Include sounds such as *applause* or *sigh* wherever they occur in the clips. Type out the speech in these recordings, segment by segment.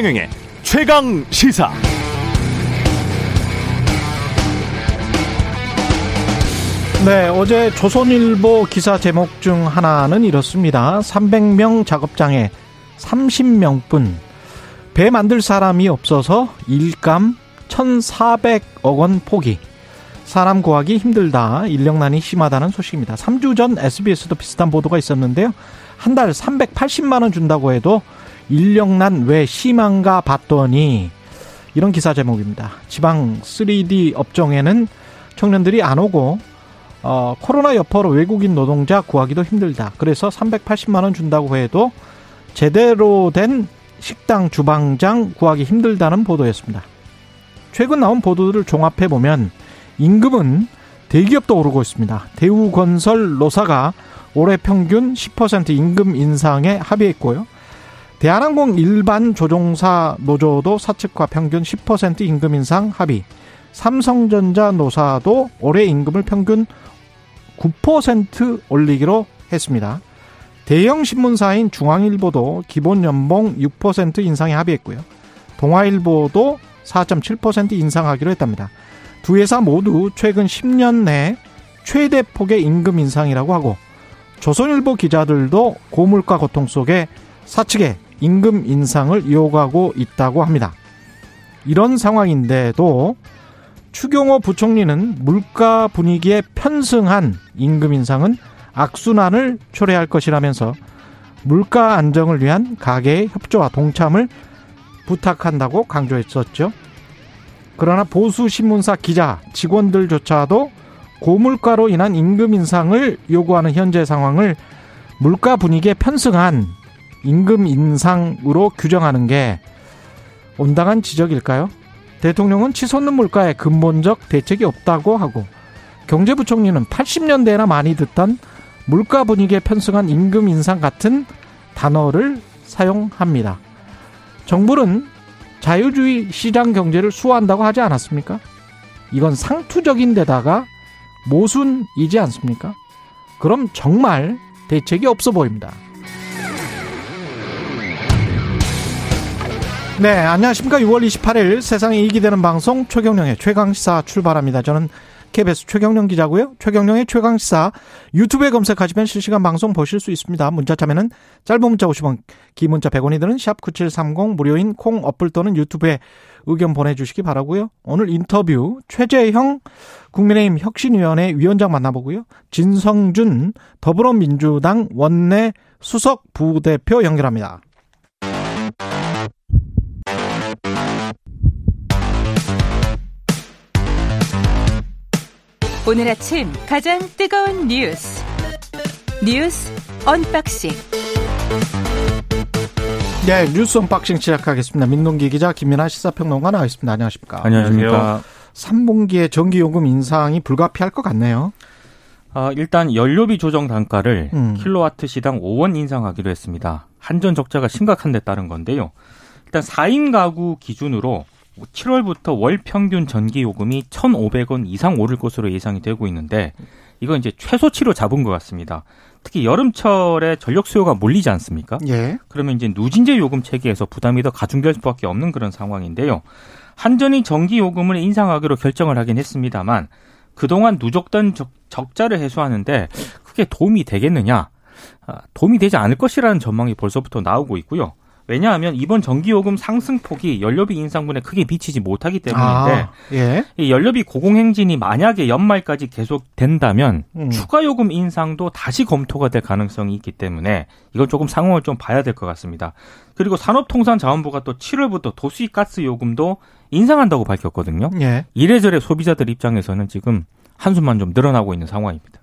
최경영의 최강 시사. 네, 어제 조선일보 기사 제목 중 하나는 이렇습니다. 300명 작업장에 30명뿐 배 만들 사람이 없어서 일감 1,400억 원 포기. 사람 구하기 힘들다. 인력난이 심하다는 소식입니다. 3주 전 SBS도 비슷한 보도가 있었는데요. 한 달 380만 원 준다고 해도 인력난 왜 심한가 봤더니 이런 기사 제목입니다. 지방 3D 업종에는 청년들이 안 오고 어, 코로나 여파로 외국인 노동자 구하기도 힘들다. 그래서 380만 원 준다고 해도 제대로 된 식당 주방장 구하기 힘들다는 보도였습니다. 최근 나온 보도들을 종합해 보면 임금은 대기업도 오르고 있습니다. 대우건설 노사가 올해 평균 10% 임금 인상에 합의했고요. 대한항공 일반 조종사 노조도 사측과 평균 10% 임금 인상 합의. 삼성전자 노사도 올해 임금을 평균 9% 올리기로 했습니다. 대형 신문사인 중앙일보도 기본 연봉 6% 인상에 합의했고요. 동아일보도 4.7% 인상하기로 했답니다. 두 회사 모두 최근 10년 내 최대 폭의 임금 인상이라고 하고 조선일보 기자들도 고물가 고통 속에 사측의 임금 인상을 요구하고 있다고 합니다. 이런 상황인데도 추경호 부총리는 물가 분위기에 편승한 임금 인상은 악순환을 초래할 것이라면서 물가 안정을 위한 가계의 협조와 동참을 부탁한다고 강조했었죠. 그러나 보수 신문사 기자 직원들조차도 고물가로 인한 임금 인상을 요구하는 현재 상황을 물가 분위기에 편승한 임금 인상으로 규정하는 게 온당한 지적일까요? 대통령은 치솟는 물가에 근본적 대책이 없다고 하고 경제부총리는 80년대에나 많이 듣던 물가 분위기에 편승한 임금 인상 같은 단어를 사용합니다. 정부는 자유주의 시장 경제를 수호한다고 하지 않았습니까? 이건 상투적인 데다가 모순이지 않습니까? 그럼 정말 대책이 없어 보입니다. 네, 안녕하십니까. 6월 28일 세상에 이익이 되는 방송 최경령의 최강시사 출발합니다. 저는 KBS 최경령 기자고요. 최경령의 최강시사 유튜브에 검색하시면 실시간 방송 보실 수 있습니다. 문자 참여는 짧은 문자 50원, 긴 문자 100원이 드는 샵9730 무료인 콩 어플 또는 유튜브에 의견 보내주시기 바라고요. 오늘 인터뷰 최재형 국민의힘 혁신위원회 위원장 만나보고요. 진성준 더불어민주당 원내 수석 부대표 연결합니다. 오늘 아침 가장 뜨거운 뉴스 뉴스 unboxing 네 뉴스 unboxing 시작하겠습니다. 민동기 기자 김민아 시사평론가 나와 있습니다. 안녕하십니까? 안녕하십니까? 3분기에 전기요금 인상이 불가피할 것 같네요. 아, 일단 연료비 조정 단가를 음. 킬로와트 시당 5원 인상하기로 했습니다. 한전 적자가 심각한 데 따른 건데요. 일단 4인 가구 기준으로 7월부터 월 평균 전기 요금이 1,500원 이상 오를 것으로 예상이 되고 있는데 이건 이제 최소치로 잡은 것 같습니다. 특히 여름철에 전력 수요가 몰리지 않습니까? 예. 그러면 이제 누진제 요금 체계에서 부담이 더 가중될 수밖에 없는 그런 상황인데요. 한전이 전기 요금을 인상하기로 결정을 하긴 했습니다만 그동안 누적된 적, 적자를 해소하는데 그게 도움이 되겠느냐? 아, 도움이 되지 않을 것이라는 전망이 벌써부터 나오고 있고요. 왜냐하면 이번 전기요금 상승폭이 연료비 인상분에 크게 미치지 못하기 때문인데 아, 예. 이 연료비 고공행진이 만약에 연말까지 계속된다면 음. 추가 요금 인상도 다시 검토가 될 가능성이 있기 때문에 이건 조금 상황을 좀 봐야 될 것 같습니다. 그리고 산업통상자원부가 또 7월부터 도시가스 요금도 인상한다고 밝혔거든요. 예. 이래저래 소비자들 입장에서는 지금 한숨만 좀 늘어나고 있는 상황입니다.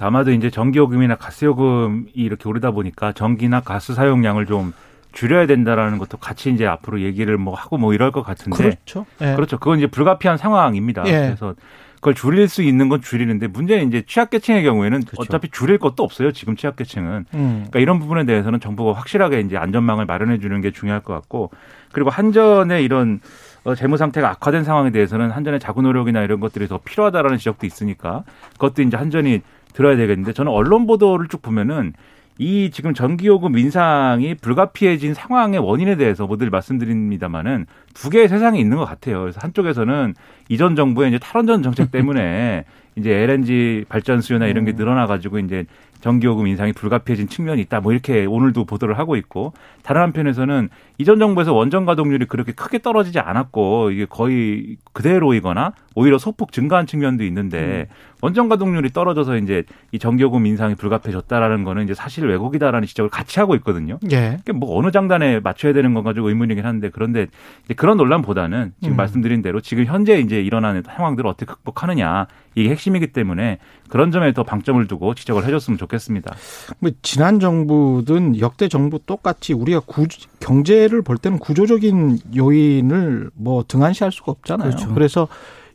아마도 이제 전기요금이나 가스요금이 이렇게 오르다 보니까 전기나 가스 사용량을 좀 줄여야 된다라는 것도 같이 이제 앞으로 얘기를 뭐 하고 뭐 이럴 것 같은데 그렇죠. 예. 그렇죠. 그건 이제 불가피한 상황입니다. 예. 그래서 그걸 줄일 수 있는 건 줄이는데 문제는 이제 취약계층의 경우에는 그렇죠. 어차피 줄일 것도 없어요. 지금 취약계층은. 음. 그러니까 이런 부분에 대해서는 정부가 확실하게 이제 안전망을 마련해 주는 게 중요할 것 같고 그리고 한전의 이런 어, 재무 상태가 악화된 상황에 대해서는 한전의 자구 노력이나 이런 것들이 더 필요하다라는 지적도 있으니까 그것도 이제 한전이 들어야 되겠는데 저는 언론 보도를 쭉 보면은 이 지금 전기요금 인상이 불가피해진 상황의 원인에 대해서 모두 말씀드립니다만은 두 개의 세상이 있는 것 같아요. 그래서 한쪽에서는 이전 정부의 이제 탈원전 정책 때문에 *laughs* 이제 LNG 발전 수요나 이런 게 음. 늘어나가지고 이제 전기요금 인상이 불가피해진 측면이 있다. 뭐 이렇게 오늘도 보도를 하고 있고 다른 한편에서는 이전 정부에서 원전 가동률이 그렇게 크게 떨어지지 않았고 이게 거의 그대로이거나 오히려 소폭 증가한 측면도 있는데 원전 가동률이 떨어져서 이제 이 전기요금 인상이 불가피해졌다라는 거는 이제 사실 왜곡이다라는 지적을 같이 하고 있거든요. 예. 그게 뭐 어느 장단에 맞춰야 되는 건 가지고 의문이긴 한데 그런데 이제 그런 논란보다는 지금 음. 말씀드린 대로 지금 현재 이제 일어나는 상황들을 어떻게 극복하느냐 이게 핵심이기 때문에 그런 점에 더 방점을 두고 지적을 해줬으면 좋겠습니다. 뭐 지난 정부든 역대 정부 똑같이 우리가 구, 경제를 볼 때는 구조적인 요인을 뭐 등한시할 수가 없잖아요. 그렇죠. 그래서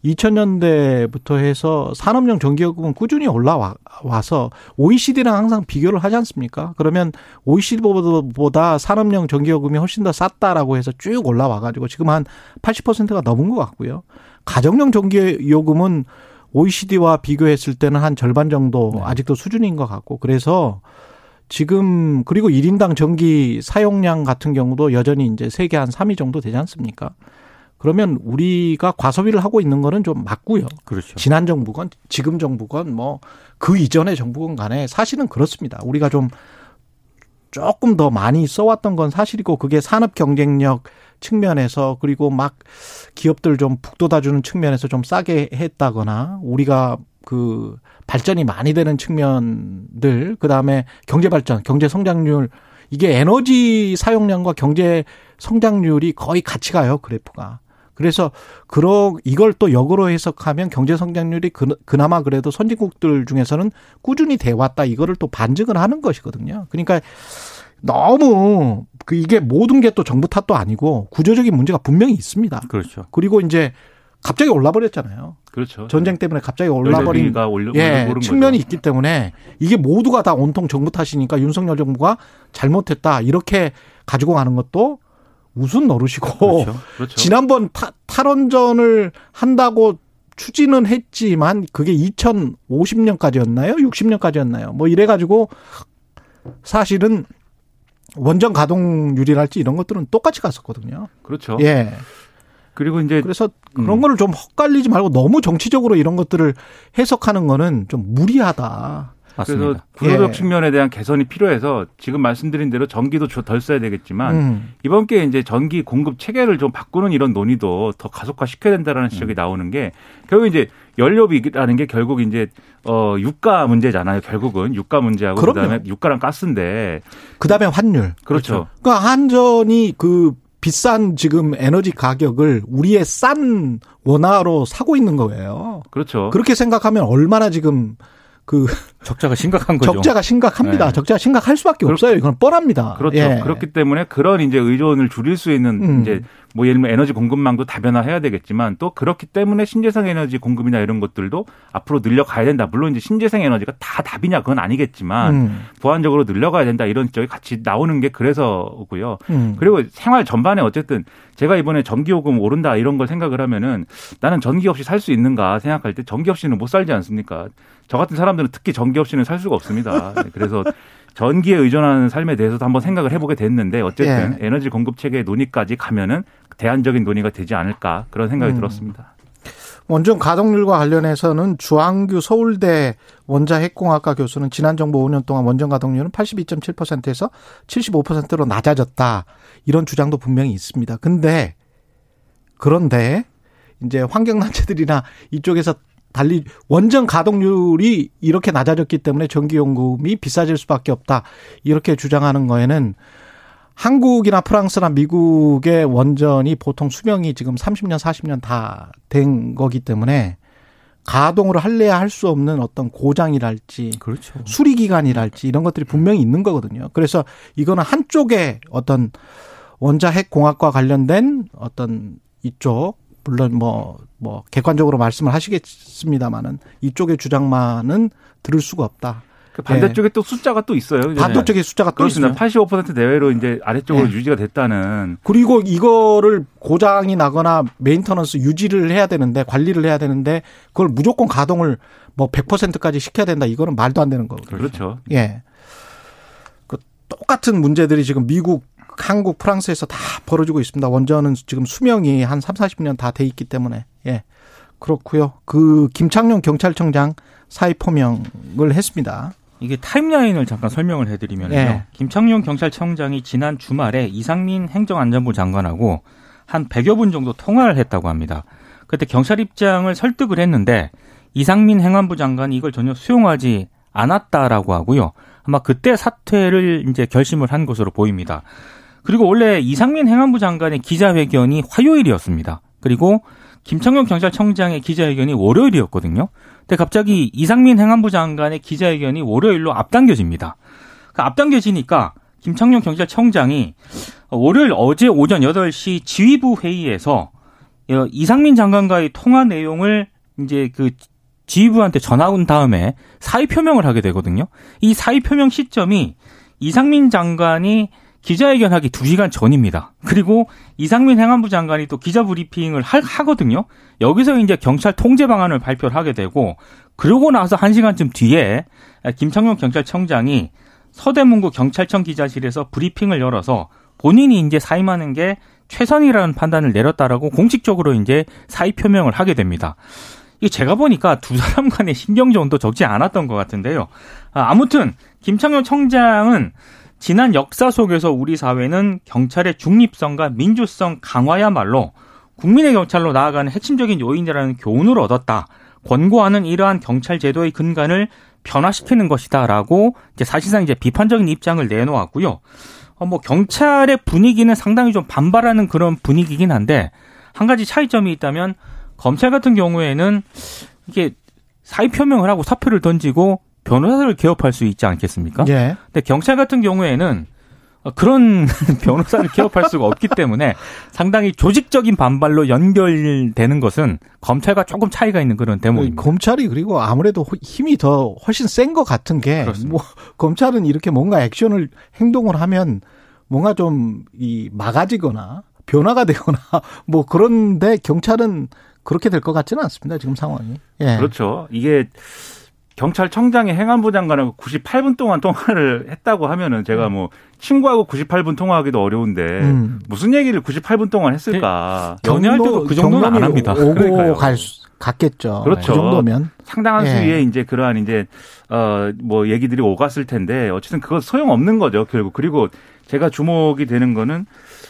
2000년대부터 해서 산업용 전기요금은 꾸준히 올라와서 OECD랑 항상 비교를 하지 않습니까? 그러면 OECD보다 산업용 전기요금이 훨씬 더 쌌다라고 해서 쭉 올라와가지고 지금 한 80%가 넘은 것 같고요. 가정용 전기요금은 OECD와 비교했을 때는 한 절반 정도 네. 아직도 수준인 것 같고 그래서 지금 그리고 1인당 전기 사용량 같은 경우도 여전히 이제 세계 한 3위 정도 되지 않습니까? 그러면 우리가 과소비를 하고 있는 거는 좀 맞고요. 그렇죠. 지난 정부건 지금 정부건 뭐 그 이전의 정부건 간에 사실은 그렇습니다. 우리가 좀 조금 더 많이 써왔던 건 사실이고 그게 산업 경쟁력 측면에서 그리고 막 기업들 좀 북돋아주는 측면에서 좀 싸게 했다거나 우리가 그 발전이 많이 되는 측면들 그다음에 경제 발전, 경제 성장률 이게 에너지 사용량과 경제 성장률이 거의 같이 가요, 그래프가. 그래서 그러 이걸 또 역으로 해석하면 경제 성장률이 그, 그나마 그래도 선진국들 중에서는 꾸준히 돼 왔다. 이거를 또 반증을 하는 것이거든요. 그러니까 너무 그 이게 모든 게 또 정부 탓도 아니고 구조적인 문제가 분명히 있습니다. 그렇죠. 그리고 이제 갑자기 올라버렸잖아요. 그렇죠. 전쟁 때문에 갑자기 올라버린 올려 예, 측면이 거죠. 있기 때문에 이게 모두가 다 온통 정부 탓이니까 윤석열 정부가 잘못했다 이렇게 가지고 가는 것도 무슨 노릇이고 그렇죠. *laughs* 그렇죠. 지난번 타, 탈원전을 한다고 추진은 했지만 그게 2050년까지였나요? 60년까지였나요? 뭐 이래 가지고 사실은 원전 가동률이랄지 이런 것들은 똑같이 갔었거든요. 그렇죠. 예. 그리고 이제 그래서 그런 음. 거를 좀 헛갈리지 말고 너무 정치적으로 이런 것들을 해석하는 거는 좀 무리하다. 그래서 맞습니다. 구조적 예. 측면에 대한 개선이 필요해서 지금 말씀드린 대로 전기도 좀덜 써야 되겠지만 음. 이번 기회에 이제 전기 공급 체계를 좀 바꾸는 이런 논의도 더 가속화 시켜야 된다라는 음. 지적이 나오는 게 결국 이제 연료비라는 게 결국 이제 어 유가 문제잖아요. 결국은 유가 문제하고 그럼요. 그다음에 유가랑 가스인데 그다음에 환율. 그렇죠. 그러니까 한전이 그 비싼 지금 에너지 가격을 우리의 싼 원화로 사고 있는 거예요. 그렇죠. 그렇게 생각하면 얼마나 지금 그 *laughs* 적자가 심각한 거죠. 적자가 심각합니다. 네. 적자가 심각할 수밖에 그렇- 없어요. 이건 뻔합니다. 그렇죠. 예. 그렇기 때문에 그런 이제 의존을 줄일 수 있는 음. 이제 뭐 예를 들면 에너지 공급망도 다변화해야 되겠지만 또 그렇기 때문에 신재생 에너지 공급이나 이런 것들도 앞으로 늘려가야 된다. 물론 이제 신재생 에너지가 다 답이냐 그건 아니겠지만 음. 보완적으로 늘려가야 된다 이런 지적이 같이 나오는 게 그래서고요. 음. 그리고 생활 전반에 어쨌든 제가 이번에 전기요금 오른다 이런 걸 생각을 하면은 나는 전기 없이 살 수 있는가 생각할 때 전기 없이는 못 살지 않습니까? 저 같은 사람들은 특히 전기 없이는 살 수가 없습니다. 네, 그래서 전기에 의존하는 삶에 대해서도 한번 생각을 해보게 됐는데 어쨌든 예. 에너지 공급 체계 논의까지 가면은 대안적인 논의가 되지 않을까 그런 생각이 음. 들었습니다. 원전 가동률과 관련해서는 주한규 서울대 원자핵공학과 교수는 지난 정부 5년 동안 원전 가동률은 82.7%에서 75%로 낮아졌다. 이런 주장도 분명히 있습니다. 근데 그런데 이제 환경단체들이나 이쪽에서 달리 원전 가동률이 이렇게 낮아졌기 때문에 전기요금이 비싸질 수밖에 없다. 이렇게 주장하는 거에는 한국이나 프랑스나 미국의 원전이 보통 수명이 지금 30년, 40년 다 된 거기 때문에 가동을 할래야 할 수 없는 어떤 고장이랄지 그렇죠. 수리 기간이랄지 이런 것들이 분명히 있는 거거든요. 그래서 이거는 한쪽에 어떤 원자핵 공학과 관련된 어떤 이쪽 물론 뭐 뭐 객관적으로 말씀을 하시겠습니다만은 이쪽의 주장만은 들을 수가 없다. 그 반대쪽에 또 숫자가 또 있어요. 반대쪽의 숫자가 또. 있어요. 85% 내외로 이제 아래쪽으로 네. 유지가 됐다는 그리고 이거를 고장이 나거나 maintenance 유지를 해야 되는데 관리를 해야 되는데 그걸 무조건 가동을 뭐 100%까지 시켜야 된다. 이거는 말도 안 되는 거거든요. 그렇죠. 예. 똑같은 문제들이 지금 미국, 한국, 프랑스에서 다 벌어지고 있습니다. 원전은 지금 수명이 한 3, 40년 다 돼 있기 때문에. 예. 그렇고요. 그 김창룡 경찰청장 사의 표명을 했습니다. 이게 타임라인을 잠깐 설명을 해드리면요. 예. 김창룡 경찰청장이 지난 주말에 이상민 행정안전부 장관하고 한 100여 분 정도 통화를 했다고 합니다. 그때 경찰 입장을 설득을 했는데 이상민 행안부 장관이 이걸 전혀 수용하지 않았다라고 하고요. 아마 그때 사퇴를 이제 결심을 한 것으로 보입니다. 그리고 원래 이상민 행안부 장관의 기자회견이 화요일이었습니다. 그리고 김창룡 경찰청장의 기자회견이 월요일이었거든요. 근데 갑자기 이상민 행안부 장관의 기자회견이 월요일로 앞당겨집니다. 그 앞당겨지니까 김창룡 경찰청장이 월요일 어제 오전 8시 지휘부 회의에서 이상민 장관과의 통화 내용을 이제 그 지휘부한테 전화 온 다음에 사의 표명을 하게 되거든요. 이 사의 표명 시점이 이상민 장관이 기자회견하기 2시간 전입니다. 그리고 이상민 행안부 장관이 또 기자 브리핑을 하, 하거든요. 여기서 이제 경찰 통제 방안을 발표를 하게 되고 그러고 나서 1시간쯤 뒤에 김창룡 경찰청장이 서대문구 경찰청 기자실에서 브리핑을 열어서 본인이 이제 사임하는 게 최선이라는 판단을 내렸다라고 공식적으로 이제 사의 표명을 하게 됩니다. 이게 제가 보니까 두 사람 간의 신경전도 적지 않았던 것 같은데요. 아, 아무튼 김창룡 청장은 지난 역사 속에서 우리 사회는 경찰의 중립성과 민주성 강화야말로 국민의 경찰로 나아가는 핵심적인 요인이라는 교훈을 얻었다. 권고하는 이러한 경찰 제도의 근간을 변화시키는 것이다라고 이제 사실상 이제 비판적인 입장을 내놓았고요. 어, 뭐 경찰의 분위기는 상당히 좀 반발하는 그런 분위기긴 한데 한 가지 차이점이 있다면 검찰 같은 경우에는 이게 사의 표명을 하고 사표를 던지고 변호사를 개업할 수 있지 않겠습니까? 예. 근데 경찰 같은 경우에는 그런 *laughs* 변호사를 개업할 수가 없기 때문에 상당히 조직적인 반발로 연결되는 것은 검찰과 조금 차이가 있는 그런 대목입니다. 검찰이 그리고 아무래도 힘이 더 훨씬 센 것 같은 게 뭐 검찰은 이렇게 뭔가 액션을 행동을 하면 뭔가 좀 이 막아지거나 변화가 되거나 *laughs* 뭐 그런데 경찰은 그렇게 될 것 같지는 않습니다. 지금 상황이. 예. 그렇죠. 이게 경찰청장이 행안부 장관하고 98분 동안 통화를 했다고 하면은 제가 음. 뭐 친구하고 98분 통화하기도 어려운데 음. 무슨 얘기를 98분 동안 했을까? 연애할 때도 그 정도는 안 합니다. 오고 그러니까요. 갈 수, 갔겠죠. 그렇죠. 그 정도면 상당한 예. 수위의 이제 그러한 이제 어뭐 얘기들이 오갔을 텐데 어쨌든 그거 소용 없는 거죠 결국 그리고 제가 주목이 되는 거는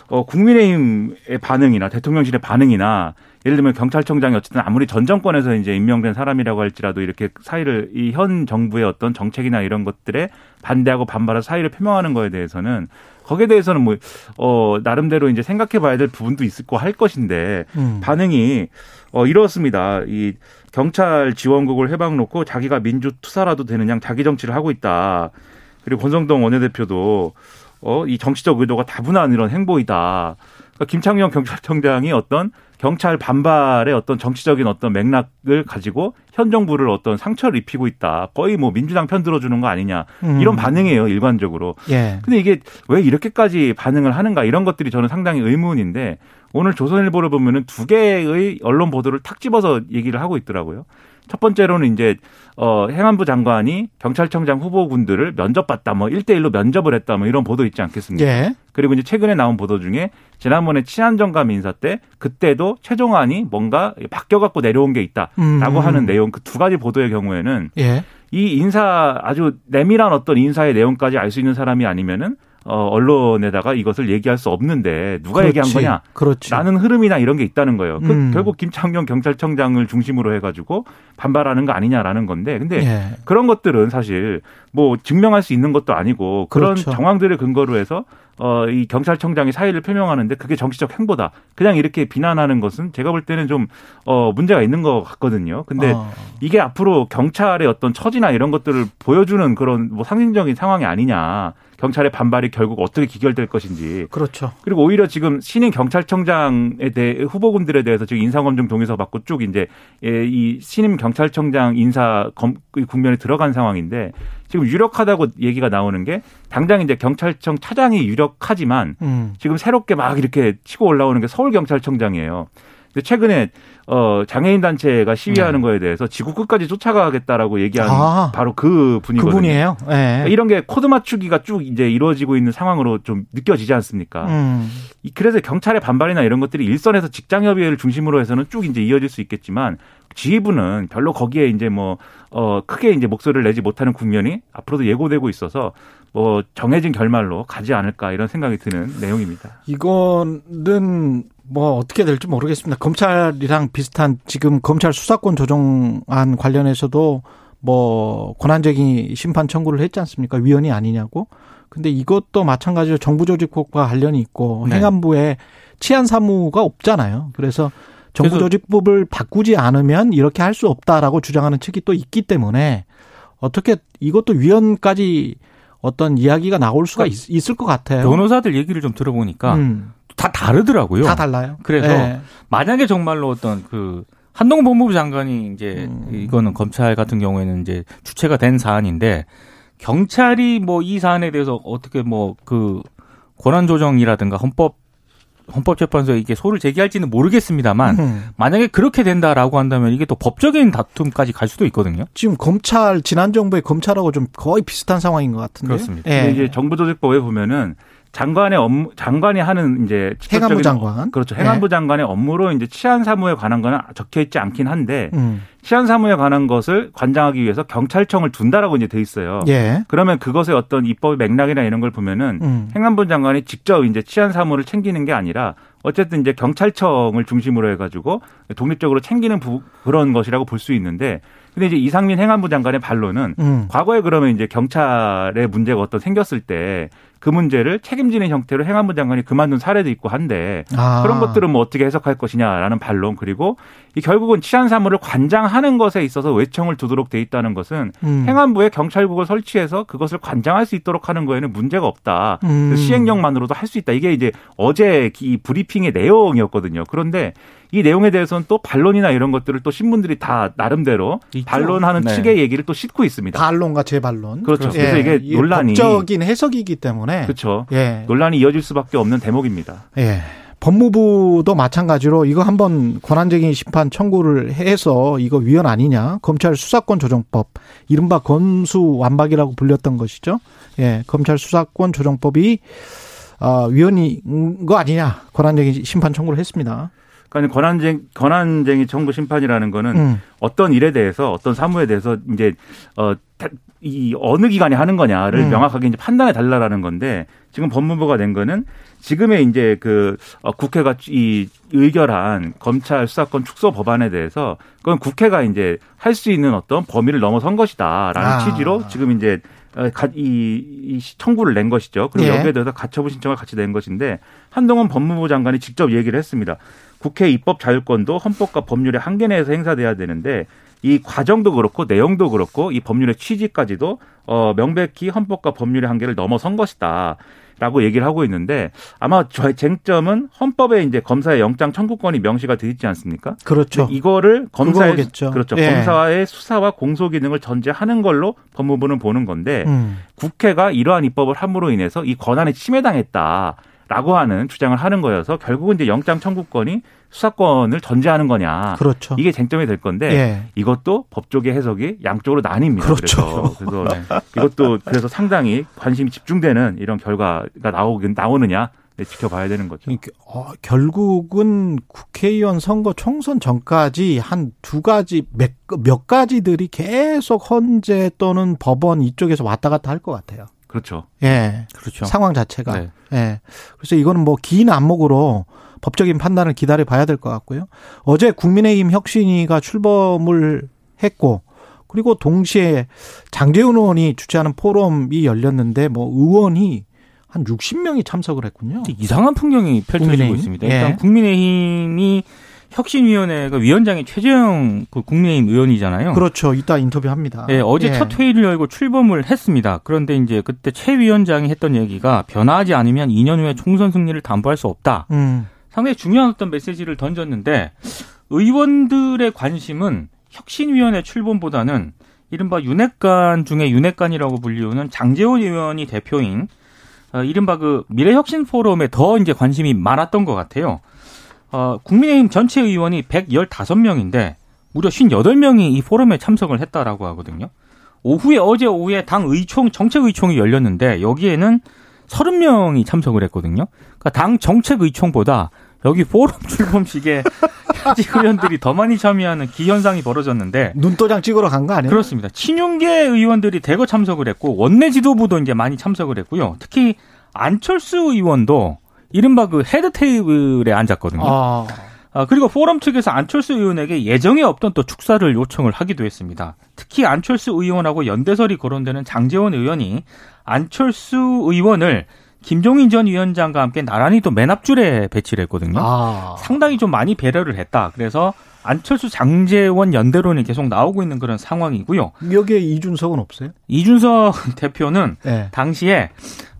어 국민의힘의 반응이나 대통령실의 반응이나 예를 들면 경찰청장이 어쨌든 아무리 전 정권에서 이제 임명된 사람이라고 할지라도 이렇게 사의를 이 현 정부의 어떤 정책이나 이런 것들에 반대하고 반발해서 사의를 표명하는 거에 대해서는 거기에 대해서는 뭐 어 나름대로 이제 생각해 봐야 될 부분도 있을 거 할 것인데 음. 반응이 어 이렇습니다. 이 경찰 지원국을 해방 놓고 자기가 민주 투사라도 되는 양 자기 정치를 하고 있다. 그리고 권성동 원내대표도 어 이 정치적 의도가 다분한 이런 행보이다. 그러니까 김창룡 경찰청장이 어떤 경찰 반발의 어떤 정치적인 어떤 맥락을 가지고 현 정부를 어떤 상처를 입히고 있다. 거의 뭐 민주당 편 들어주는 거 아니냐. 음. 이런 반응이에요, 일반적으로. 예. 근데 이게 왜 이렇게까지 반응을 하는가 이런 것들이 저는 상당히 의문인데 오늘 조선일보를 보면은 두 개의 언론 보도를 탁 집어서 얘기를 하고 있더라고요. 첫 번째로는 이제 어 행안부 장관이 경찰청장 후보군들을 면접봤다 뭐 1대1로 면접을 했다 뭐 이런 보도 있지 않겠습니까? 예. 그리고 이제 최근에 나온 보도 중에 지난번에 친한정감 인사 때 그때도 최종안이 뭔가 바뀌어 갖고 내려온 게 있다라고 음. 하는 내용 그 두 가지 보도의 경우에는 예. 이 인사 아주 내밀한 어떤 인사의 내용까지 알 수 있는 사람이 아니면은 어, 언론에다가 이것을 얘기할 수 없는데 누가 그렇지. 얘기한 거냐? 그렇지. 라는 흐름이나 이런 게 있다는 거예요. 그 음. 결국 김창룡 경찰청장을 중심으로 해가지고 반발하는 거 아니냐라는 건데, 근데 예. 그런 것들은 사실 뭐 증명할 수 있는 것도 아니고 그런 그렇죠. 정황들을 근거로 해서 어, 이 경찰청장이 사의를 표명하는데 그게 정치적 행보다. 그냥 이렇게 비난하는 것은 제가 볼 때는 좀, 어, 문제가 있는 것 같거든요. 근데 어. 이게 앞으로 경찰의 어떤 처지나 이런 것들을 보여주는 그런 뭐 상징적인 상황이 아니냐. 경찰의 반발이 결국 어떻게 귀결될 것인지. 그렇죠. 그리고 오히려 지금 신임 경찰청장에 대해 후보군들에 대해서 지금 인사검증 동의서 받고 쭉 이제 예, 이 신임 경찰청장 인사 검 국면에 들어간 상황인데 지금 유력하다고 얘기가 나오는 게 당장 이제 경찰청 차장이 유력하지만 음. 지금 새롭게 막 이렇게 치고 올라오는 게 서울 경찰청장이에요. 최근에 어 장애인 단체가 시위하는 네. 거에 대해서 지구 끝까지 쫓아가겠다라고 얘기한 아, 바로 그 분이거든요. 그분이에요. 네. 그러니까 이런 게 코드 맞추기가 쭉 이제 이루어지고 있는 상황으로 좀 느껴지지 않습니까? 음. 그래서 경찰의 반발이나 이런 것들이 일선에서 직장 협의회를 중심으로 해서는 쭉 이제 이어질 수 있겠지만 지휘부는 별로 거기에 이제 뭐, 어, 크게 이제 목소리를 내지 못하는 국면이 앞으로도 예고되고 있어서 뭐 정해진 결말로 가지 않을까 이런 생각이 드는 내용입니다. 이거는 뭐 어떻게 될지 모르겠습니다. 검찰이랑 비슷한 지금 검찰 수사권 조정안 관련해서도 뭐 권한쟁의 심판 청구를 했지 않습니까? 위헌이 아니냐고. 근데 이것도 마찬가지로 정부 조직법과 관련이 있고 네. 행안부에 치안 사무가 없잖아요. 그래서 정부 조직법을 바꾸지 않으면 이렇게 할 수 없다라고 주장하는 측이 또 있기 때문에 어떻게 이것도 위헌까지 어떤 이야기가 나올 수가 그러니까 있, 을것 같아요. 변호사들 얘기를 좀 들어보니까 음. 다 다르더라고요. 다 달라요. 그래서 네. 만약에 정말로 어떤 그 한동훈 법무부 장관이 이제 음. 이거는 검찰 같은 경우에는 이제 주체가 된 사안인데 경찰이 뭐 이 사안에 대해서 어떻게 뭐 그 권한 조정이라든가 헌법 헌법재판소에 이게 소를 제기할지는 모르겠습니다만 음. 만약에 그렇게 된다라고 한다면 이게 또 법적인 다툼까지 갈 수도 있거든요. 지금 검찰 지난 정부의 검찰하고 좀 거의 비슷한 상황인 것 같은데. 그렇습니다. 예. 이제 정부 조직법에 보면은 장관의 업무 장관이 하는 이제 행안부 장관 그렇죠 행안부 네. 장관의 업무로 이제 치안 사무에 관한 거는 적혀 있지 않긴 한데 음. 치안 사무에 관한 것을 관장하기 위해서 경찰청을 둔다라고 이제 돼 있어요. 예. 그러면 그것의 어떤 입법 맥락이나 이런 걸 보면은 음. 행안부 장관이 직접 이제 치안 사무를 챙기는 게 아니라 어쨌든 이제 경찰청을 중심으로 해가지고 독립적으로 챙기는 부, 그런 것이라고 볼 수 있는데 근데 이제 이상민 행안부 장관의 반론은 음. 과거에 그러면 이제 경찰의 문제가 어떤 생겼을 때 그 문제를 책임지는 형태로 행안부 장관이 그만둔 사례도 있고 한데 아. 그런 것들은 뭐 어떻게 해석할 것이냐라는 반론 그리고 이 결국은 치안 사무를 관장하는 것에 있어서 외청을 두도록 돼 있다는 것은 음. 행안부에 경찰국을 설치해서 그것을 관장할 수 있도록 하는 거에는 문제가 없다. 음. 시행령만으로도 할 수 있다. 이게 이제 어제 이 브리핑의 내용이었거든요. 그런데 이 내용에 대해서는 또 반론이나 이런 것들을 또 신문들이 다 나름대로 있죠. 반론하는 네. 측의 얘기를 또 싣고 있습니다. 반론과 재반론. 그렇죠. 그래서 예. 이게 논란이 법적인 해석이기 때문에 그렇죠. 예. 논란이 이어질 수밖에 없는 대목입니다. 예. 법무부도 마찬가지로 이거 한번 권한쟁의 심판 청구를 해서 이거 위헌 아니냐 검찰 수사권 조정법 이른바 검수 완박이라고 불렸던 것이죠. 예, 검찰 수사권 조정법이 어, 위헌인 거 아니냐 권한쟁의 심판 청구를 했습니다. 그러니까 권한쟁 권한쟁의 청구 심판이라는 거는 음. 어떤 일에 대해서 어떤 사무에 대해서 이제 어 이 어느 기관이 하는 거냐를 음. 명확하게 이제 판단해 달라라는 건데 지금 법무부가 낸 거는 지금의 이제 그 어, 국회가 이 의결한 검찰 수사권 축소 법안에 대해서 그건 국회가 이제 할 수 있는 어떤 범위를 넘어선 것이다라는 아. 취지로 지금 이제 어, 이, 이 청구를 낸 것이죠. 그리고 예. 여기에 대해서 가처분 신청을 같이 낸 것인데 한동훈 법무부 장관이 직접 얘기를 했습니다. 국회 입법 자율권도 헌법과 법률의 한계 내에서 행사돼야 되는데 이 과정도 그렇고 내용도 그렇고 이 법률의 취지까지도 어 명백히 헌법과 법률의 한계를 넘어선 것이다. 라고 얘기를 하고 있는데 아마 저의 쟁점은 헌법에 이제 검사의 영장 청구권이 명시가 돼 있지 않습니까? 그렇죠. 이거를 검사의 그렇죠. 예. 검사의 수사와 공소 기능을 전제하는 걸로 법무부는 보는 건데 음. 국회가 이러한 입법을 함으로 인해서 이 권한에 침해당했다. 라고 하는 주장을 하는 거여서 결국은 이제 영장 청구권이 수사권을 전제하는 거냐. 그렇죠. 이게 쟁점이 될 건데 예. 이것도 법조계 해석이 양쪽으로 나뉩니다. 그렇죠. 그래서, 그래서 네. 이것도 그래서 상당히 관심이 집중되는 이런 결과가 나오긴 나오느냐 네, 지켜봐야 되는 거죠. 어, 결국은 국회의원 선거 총선 전까지 한 두 가지 몇, 몇 가지들이 계속 헌재 또는 법원 이쪽에서 왔다 갔다 할 것 같아요. 그렇죠. 예. 그렇죠. 상황 자체가. 네. 예. 그래서 이거는 뭐 긴 안목으로 법적인 판단을 기다려 봐야 될 것 같고요. 어제 국민의힘 혁신위가 출범을 했고 그리고 동시에 장재훈 의원이 주최하는 포럼이 열렸는데 뭐 의원이 한 60명이 참석을 했군요. 이상한 풍경이 펼쳐지고 국민의힘? 있습니다. 일단 예. 국민의힘이 혁신위원회가 위원장이 최재형 그 국민의힘 의원이잖아요. 그렇죠. 이따 인터뷰합니다. 네, 어제 예. 첫 회의를 열고 출범을 했습니다. 그런데 이제 그때 최 위원장이 했던 얘기가 변화하지 않으면 2년 후에 총선 승리를 담보할 수 없다. 음. 상당히 중요한 어떤 메시지를 던졌는데 의원들의 관심은 혁신위원회 출범보다는 이른바 윤핵관 중에 윤핵관이라고 불리우는 장재원 의원이 대표인 어, 이른바 그 미래혁신 포럼에 더 이제 관심이 많았던 것 같아요. 어, 국민의힘 전체 의원이 115명인데 무려 58명이 이 포럼에 참석을 했다라고 하거든요. 오후에 어제 오후에 당 의총 정책 의총이 열렸는데 여기에는 30명이 참석을 했거든요. 그러니까 당 정책 의총보다 여기 포럼 *laughs* 출범식에 현직 의원들이 더 많이 참여하는 기현상이 벌어졌는데 눈도장 찍으러 간 거 아니에요? 그렇습니다. 친윤계 의원들이 대거 참석을 했고 원내 지도부도 이제 많이 참석을 했고요. 특히 안철수 의원도 이른바 그 head table에 앉았거든요. 아. 아, 그리고 포럼 측에서 안철수 의원에게 예정에 없던 또 축사를 요청을 하기도 했습니다. 특히 안철수 의원하고 연대설이 거론되는 장제원 의원이 안철수 의원을 김종인 전 위원장과 함께 나란히 또 맨 앞줄에 배치를 했거든요. 아. 상당히 좀 많이 배려를 했다. 그래서 안철수 장재원 연대론이 계속 나오고 있는 그런 상황이고요. 여기에 이준석은 없어요? 이준석 *laughs* 대표는 네. 당시에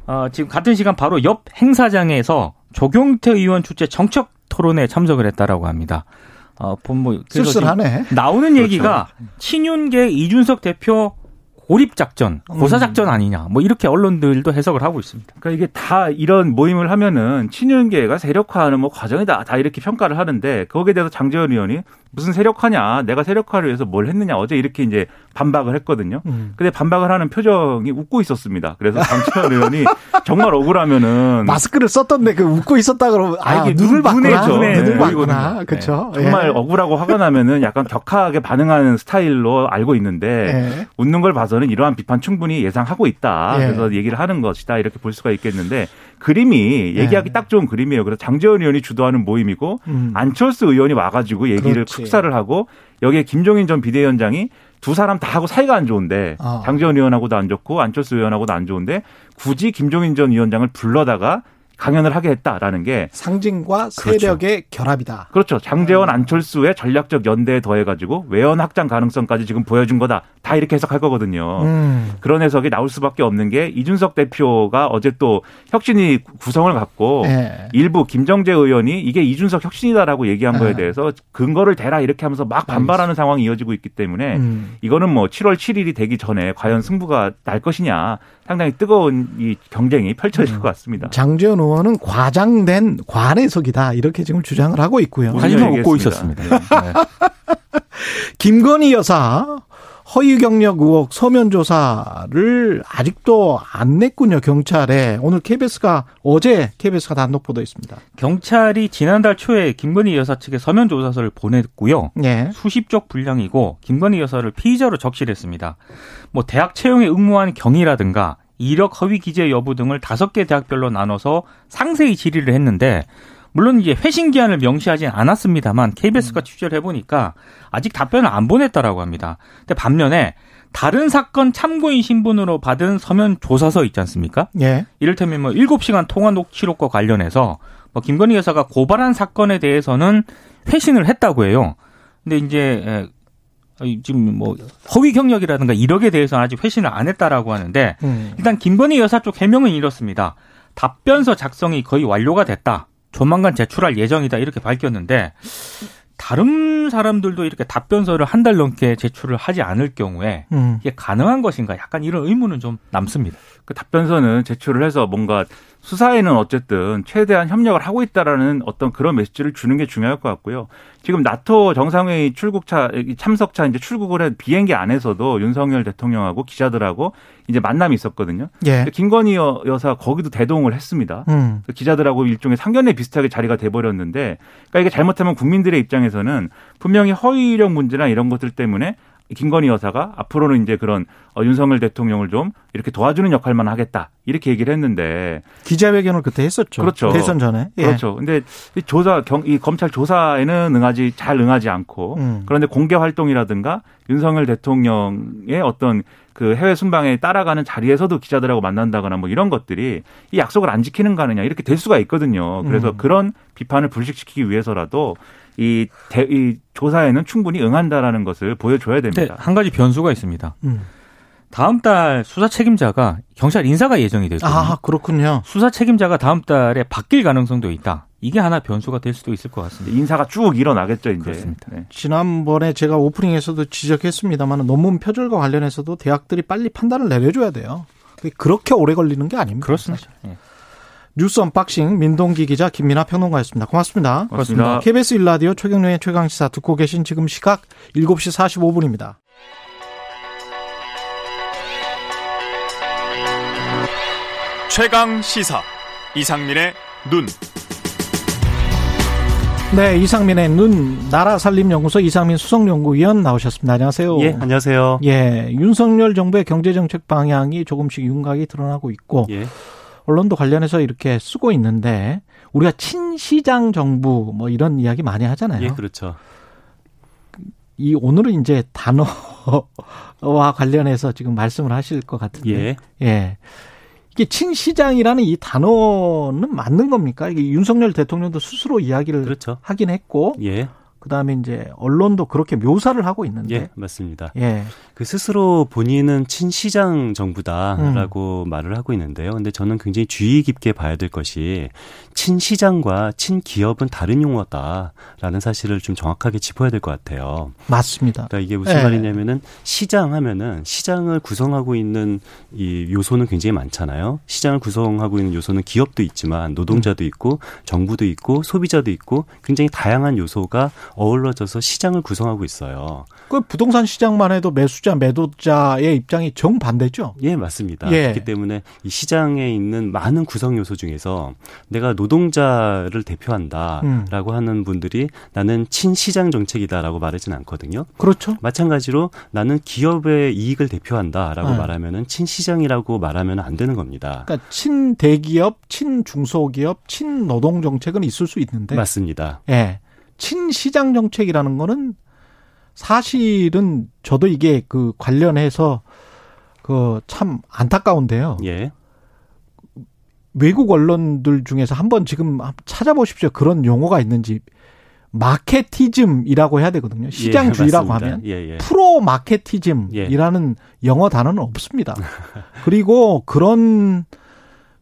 어, 지금 같은 시간 바로 옆 행사장에서 조경태 의원 주최 정책 토론에 참석을 했다라고 합니다. 어, 뭐 그래서 지금 쓸쓸하네. 나오는 그렇죠. 얘기가 친윤계 이준석 대표 고립 작전, 고사 작전 아니냐, 뭐 이렇게 언론들도 해석을 하고 있습니다. 그러니까 이게 다 이런 모임을 하면은 친윤계가 세력화하는 뭐 과정이다 다 이렇게 평가를 하는데 거기에 대해서 장재원 의원이 무슨 세력화냐 내가 세력화를 위해서 뭘 했느냐 어제 이렇게 이제 반박을 했거든요. 음. 근데 반박을 하는 표정이 웃고 있었습니다. 그래서 장재원 의원이 정말 억울하면은 마스크를 썼던데 그 웃고 있었다 그러면 아, 아, 이게 눈을 눈- 봤구나. 눈에 눈을. 봤구나. 그렇죠. 네. 정말 억울하고 화가 나면은 약간 격하게 반응하는 스타일로 알고 있는데 예. 웃는 걸 봐서는 이러한 비판 충분히 예상하고 있다. 예. 그래서 얘기를 하는 것이다. 이렇게 볼 수가 있겠는데 그림이 예. 얘기하기 딱 좋은 그림이에요. 그래서 장재원 의원이 주도하는 모임이고 음. 안철수 의원이 와가지고 얘기를 그렇지. 축사를 하고 여기에 김종인 전 비대위원장이 두 사람 다 하고 사이가 안 좋은데 아. 장재원 의원하고도 안 좋고 안철수 의원하고도 안 좋은데 굳이 김종인 전 위원장을 불러다가 강연을 하게 했다라는 게 상징과 세력의 결합이다. 그렇죠. 장재원, 안철수의 전략적 연대에 더해 가지고 외연 확장 가능성까지 지금 보여준 거다. 다 이렇게 해석할 거거든요. 음. 그런 해석이 나올 수밖에 없는 게 이준석 대표가 어제 또 혁신이 구성을 갖고 예. 일부 김정재 의원이 이게 이준석 혁신이다라고 얘기한 거에 예. 대해서 근거를 대라 이렇게 하면서 막 반발하는 상황이 이어지고 있기 때문에 음. 이거는 뭐 7월 7일이 되기 전에 과연 승부가 날 것이냐 상당히 뜨거운 이 경쟁이 펼쳐질 음. 것 같습니다. 장재현 의원은 과장된 관해석이다 이렇게 지금 주장을 하고 있고요. 하지만 웃고 얘기했습니다. 있었습니다. 네. *laughs* 김건희 여사 허위 경력 의혹 서면 조사를 아직도 안 냈군요 경찰에 오늘 KBS가 어제 KBS가 단독 보도했습니다. 경찰이 지난달 초에 김건희 여사 측에 서면 조사서를 보냈고요. 예. 수십 쪽 분량이고 김건희 여사를 피의자로 적시했습니다. 뭐 대학 채용에 응모한 경위라든가 이력 허위 기재 여부 등을 다섯 개 대학별로 나눠서 상세히 질의를 했는데 물론 이제 회신 기한을 명시하진 않았습니다만 KBS가 취재를 해보니까 아직 답변을 안 보냈다라고 합니다. 근데 반면에 다른 사건 참고인 신분으로 받은 서면 조사서 있지 않습니까? 예. 이를테면 뭐 7시간 통화 녹취록과 관련해서 뭐 김건희 여사가 고발한 사건에 대해서는 회신을 했다고 해요. 근데 이제 지금 뭐 허위 경력이라든가 이력에 대해서는 아직 회신을 안 했다라고 하는데 음. 일단 김건희 여사 쪽 해명은 이렇습니다. 답변서 작성이 거의 완료가 됐다. 조만간 제출할 예정이다 이렇게 밝혔는데 다른 사람들도 이렇게 답변서를 한 달 넘게 제출을 하지 않을 경우에 음. 이게 가능한 것인가 약간 이런 의문은 좀 남습니다. 그 답변서는 제출을 해서 뭔가 수사에는 어쨌든 최대한 협력을 하고 있다라는 어떤 그런 메시지를 주는 게 중요할 것 같고요. 지금 나토 정상회의 출국차 참석차 이제 출국을 한 비행기 안에서도 윤석열 대통령하고 기자들하고 이제 만남이 있었거든요. 예. 김건희 여- 여사 거기도 대동을 했습니다. 음. 그 기자들하고 일종의 상견례 비슷하게 자리가 돼버렸는데, 그러니까 이게 잘못하면 국민들의 입장에서는 분명히 허위 이력 문제나 이런 것들 때문에 김건희 여사가 앞으로는 이제 그런 어, 윤석열 대통령을 좀 이렇게 도와주는 역할만 하겠다 이렇게 얘기를 했는데 기자회견을 그때 했었죠. 그렇죠. 대선 전에. 예. 그렇죠. 근데 이 조사 경, 이 검찰 조사에는 응하지 잘 응하지 않고 음. 그런데 공개 활동이라든가 윤석열 대통령의 어떤 그 해외 순방에 따라가는 자리에서도 기자들하고 만난다거나 뭐 이런 것들이 이 약속을 안 지키는 거 아니냐 이렇게 될 수가 있거든요. 그래서 음. 그런 비판을 불식시키기 위해서라도 이, 대, 이 조사에는 충분히 응한다라는 것을 보여줘야 근데 됩니다. 한 가지 변수가 있습니다. 음. 다음 달 수사 책임자가 경찰 인사가 예정이 됐거든요. 아 그렇군요. 수사 책임자가 다음 달에 바뀔 가능성도 있다. 이게 하나 변수가 될 수도 있을 것 같습니다. 인사가 쭉 일어나겠죠, 이제. 그렇습니다. 네. 지난번에 제가 오프닝에서도 지적했습니다만 논문 표절과 관련해서도 대학들이 빨리 판단을 내려줘야 돼요. 그게 그렇게 오래 걸리는 게 아닙니다. 그렇습니다. 뉴스 언박싱 민동기 기자 김민아 평론가였습니다. 고맙습니다. 고맙습니다. KBS 일라디오 최경영의 최강시사 듣고 계신 지금 시각 7시 45분입니다. 최강 시사 이상민의 눈. 네, 이상민의 눈 나라 살림 연구소 이상민 수석 연구위원 나오셨습니다. 안녕하세요. 예, 안녕하세요. 예, 윤석열 정부의 경제 정책 방향이 조금씩 윤곽이 드러나고 있고 예. 언론도 관련해서 이렇게 쓰고 있는데 우리가 친시장 정부 뭐 이런 이야기 많이 하잖아요. 예, 그렇죠. 이 오늘은 이제 단어와 관련해서 지금 말씀을 하실 것 같은데. 예. 예. 이게 친시장이라는 이 단어는 맞는 겁니까? 이게 윤석열 대통령도 스스로 이야기를 그렇죠. 하긴 했고, 예. 그다음에 이제 언론도 그렇게 묘사를 하고 있는데, 예, 맞습니다. 예, 그 스스로 본인은 친시장 정부다라고 음. 말을 하고 있는데요. 근데 저는 굉장히 주의 깊게 봐야 될 것이 친시장과 친기업은 다른 용어다라는 사실을 좀 정확하게 짚어야 될 것 같아요. 맞습니다. 그러니까 이게 무슨 예. 말이냐면은 시장 하면은 시장을 구성하고 있는 이 요소는 굉장히 많잖아요. 시장을 구성하고 있는 요소는 기업도 있지만 노동자도 있고 정부도 있고 소비자도 있고 굉장히 다양한 요소가 어우러져서 시장을 구성하고 있어요. 그 부동산 시장만 해도 매수자, 매도자의 입장이 정반대죠. 예, 맞습니다. 예. 그렇기 때문에 이 시장에 있는 많은 구성 요소 중에서 내가 노동자를 대표한다라고 음. 하는 분들이 나는 친시장 정책이다라고 말하진 않거든요. 그렇죠. 마찬가지로 나는 기업의 이익을 대표한다라고 네. 말하면은 친시장이라고 말하면 안 되는 겁니다. 그러니까 친대기업, 친중소기업, 친노동 정책은 있을 수 있는데, 맞습니다. 예, 친시장 정책이라는 거는 사실은 저도 이게 그 관련해서 그 참 안타까운데요. 예. 외국 언론들 중에서 한번 지금 찾아보십시오. 그런 용어가 있는지 마케티즘이라고 해야 되거든요. 시장주의라고 예. 하면 예, 예. 프로 마케티즘이라는 영어 단어는 없습니다. 그리고 그런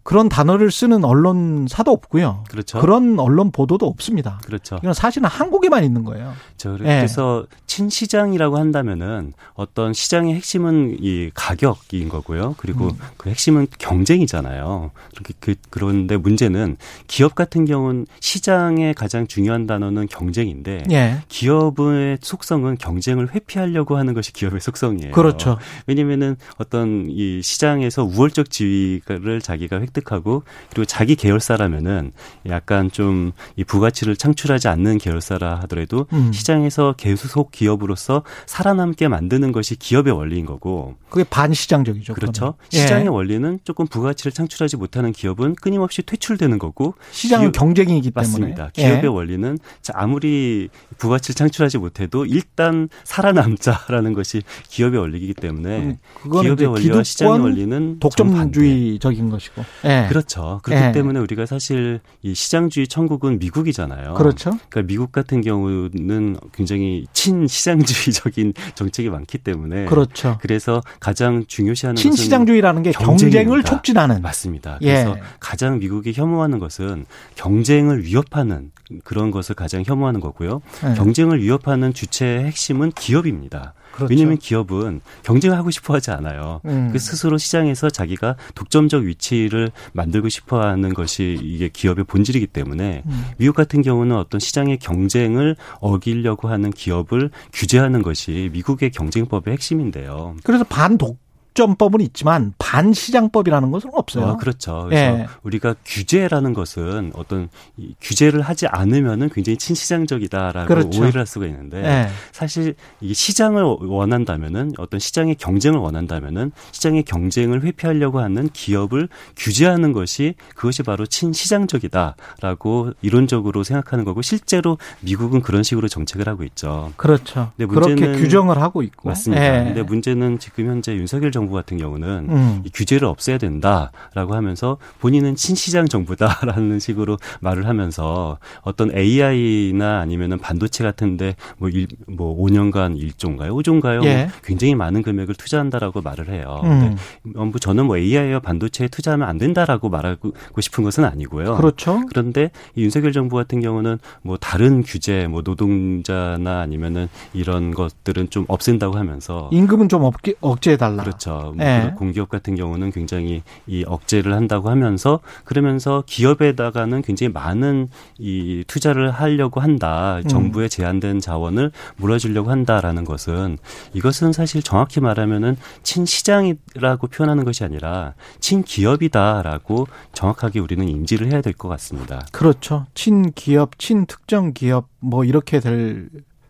그런 단어를 쓰는 언론사도 없고요. 그렇죠. 그런 언론 보도도 없습니다. 그렇죠. 이건 사실은 한국에만 있는 거예요. 저 예. 그래서 친시장이라고 한다면은 어떤 시장의 핵심은 이 가격인 거고요. 그리고 음. 그 핵심은 경쟁이잖아요. 그렇게 그 그런데 문제는 기업 같은 경우는 시장의 가장 중요한 단어는 경쟁인데 예. 기업의 속성은 경쟁을 회피하려고 하는 것이 기업의 속성이에요. 그렇죠. 왜냐면은 어떤 이 시장에서 우월적 지위를 자기가 획득 하고 그리고 자기 계열사라면은 약간 좀 이 부가치를 창출하지 않는 계열사라 하더라도 음. 시장에서 계속 기업으로서 살아남게 만드는 것이 기업의 원리인 거고 그게 반시장적이죠. 그렇죠. 예. 시장의 원리는 조금 부가치를 창출하지 못하는 기업은 끊임없이 퇴출되는 거고 시장은 기업- 경쟁이기 때문에. 맞습니다. 예. 기업의 원리는 자, 아무리 부가치를 창출하지 못해도 일단 살아남자라는 것이 기업의 원리이기 때문에 기업의 원리와 시장의 원리는. 독점주의적인 것이고. 예. 그렇죠. 그렇기 예. 때문에 우리가 사실 이 시장주의 천국은 미국이잖아요. 그렇죠. 그러니까 미국 같은 경우는 굉장히 친시장주의적인 *laughs* 정책이 많기 때문에 그렇죠. 그래서 가장 중요시하는 친시장주의라는 게 경쟁을. 촉진하는. 맞습니다. 예. 그래서 가장 미국이 혐오하는 것은 경쟁을 위협하는 그런 것을 가장 혐오하는 거고요. 예. 경쟁을 위협하는 주체의 핵심은 기업입니다. 그렇죠. 왜냐하면 기업은 경쟁을 하고 싶어 하지 않아요. 음. 그 스스로 시장에서 자기가 독점적 위치를 만들고 싶어 하는 것이 이게 기업의 본질이기 때문에 음. 미국 같은 경우는 어떤 시장의 경쟁을 어기려고 하는 기업을 규제하는 것이 미국의 경쟁법의 핵심인데요. 그래서 반독 점법은 있지만 반시장법이라는 것은 없어요. 어, 그렇죠. 그래서 예. 우리가 규제라는 것은 어떤 이 규제를 하지 않으면은 굉장히 친시장적이다라고 그렇죠. 오해를 할 수가 있는데 예. 사실 이 시장을 원한다면은 어떤 시장의 경쟁을 원한다면은 시장의 경쟁을 회피하려고 하는 기업을 규제하는 것이 그것이 바로 친시장적이다라고 이론적으로 생각하는 거고 실제로 미국은 그런 식으로 정책을 하고 있죠. 그렇죠. 근데 그렇게 문제는- 규정을 하고 있고. 맞습니다. 예. 근데 문제는 지금 현재 윤석열 정부 같은 경우는 음. 이 규제를 없애야 된다라고 하면서 본인은 친시장 정부다라는 *laughs* 식으로 말을 하면서 어떤 AI나 아니면은 반도체 같은데 뭐, 일, 뭐 5년간 1조인가요? 5조인가요? 예. 굉장히 많은 금액을 투자한다라고 말을 해요. 음. 근데 뭐 저는 뭐 AI와 반도체에 투자하면 안 된다라고 말하고 싶은 것은 아니고요. 그렇죠. 그런데 이 윤석열 정부 같은 경우는 뭐 다른 규제, 뭐 노동자나 아니면은 이런 것들은 좀 없앤다고 하면서 임금은 좀 억제, 억제해달라. 그렇죠. 뭐 네. 공기업 같은 경우는 굉장히 이 억제를 한다고 하면서 그러면서 기업에다가는 굉장히 많은 이 투자를 하려고 한다. 음. 정부의 제한된 자원을 몰아주려고 한다라는 것은 이것은 사실 정확히 말하면은 친시장이라고 표현하는 것이 아니라 친기업이다라고 정확하게 우리는 인지를 해야 될 것 같습니다. 그렇죠. 친기업, 친특정 기업 뭐 이렇게 될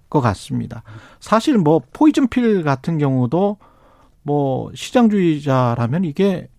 것 같습니다. 사실 뭐 포이즌필 같은 경우도 뭐 시장주의자라면 이게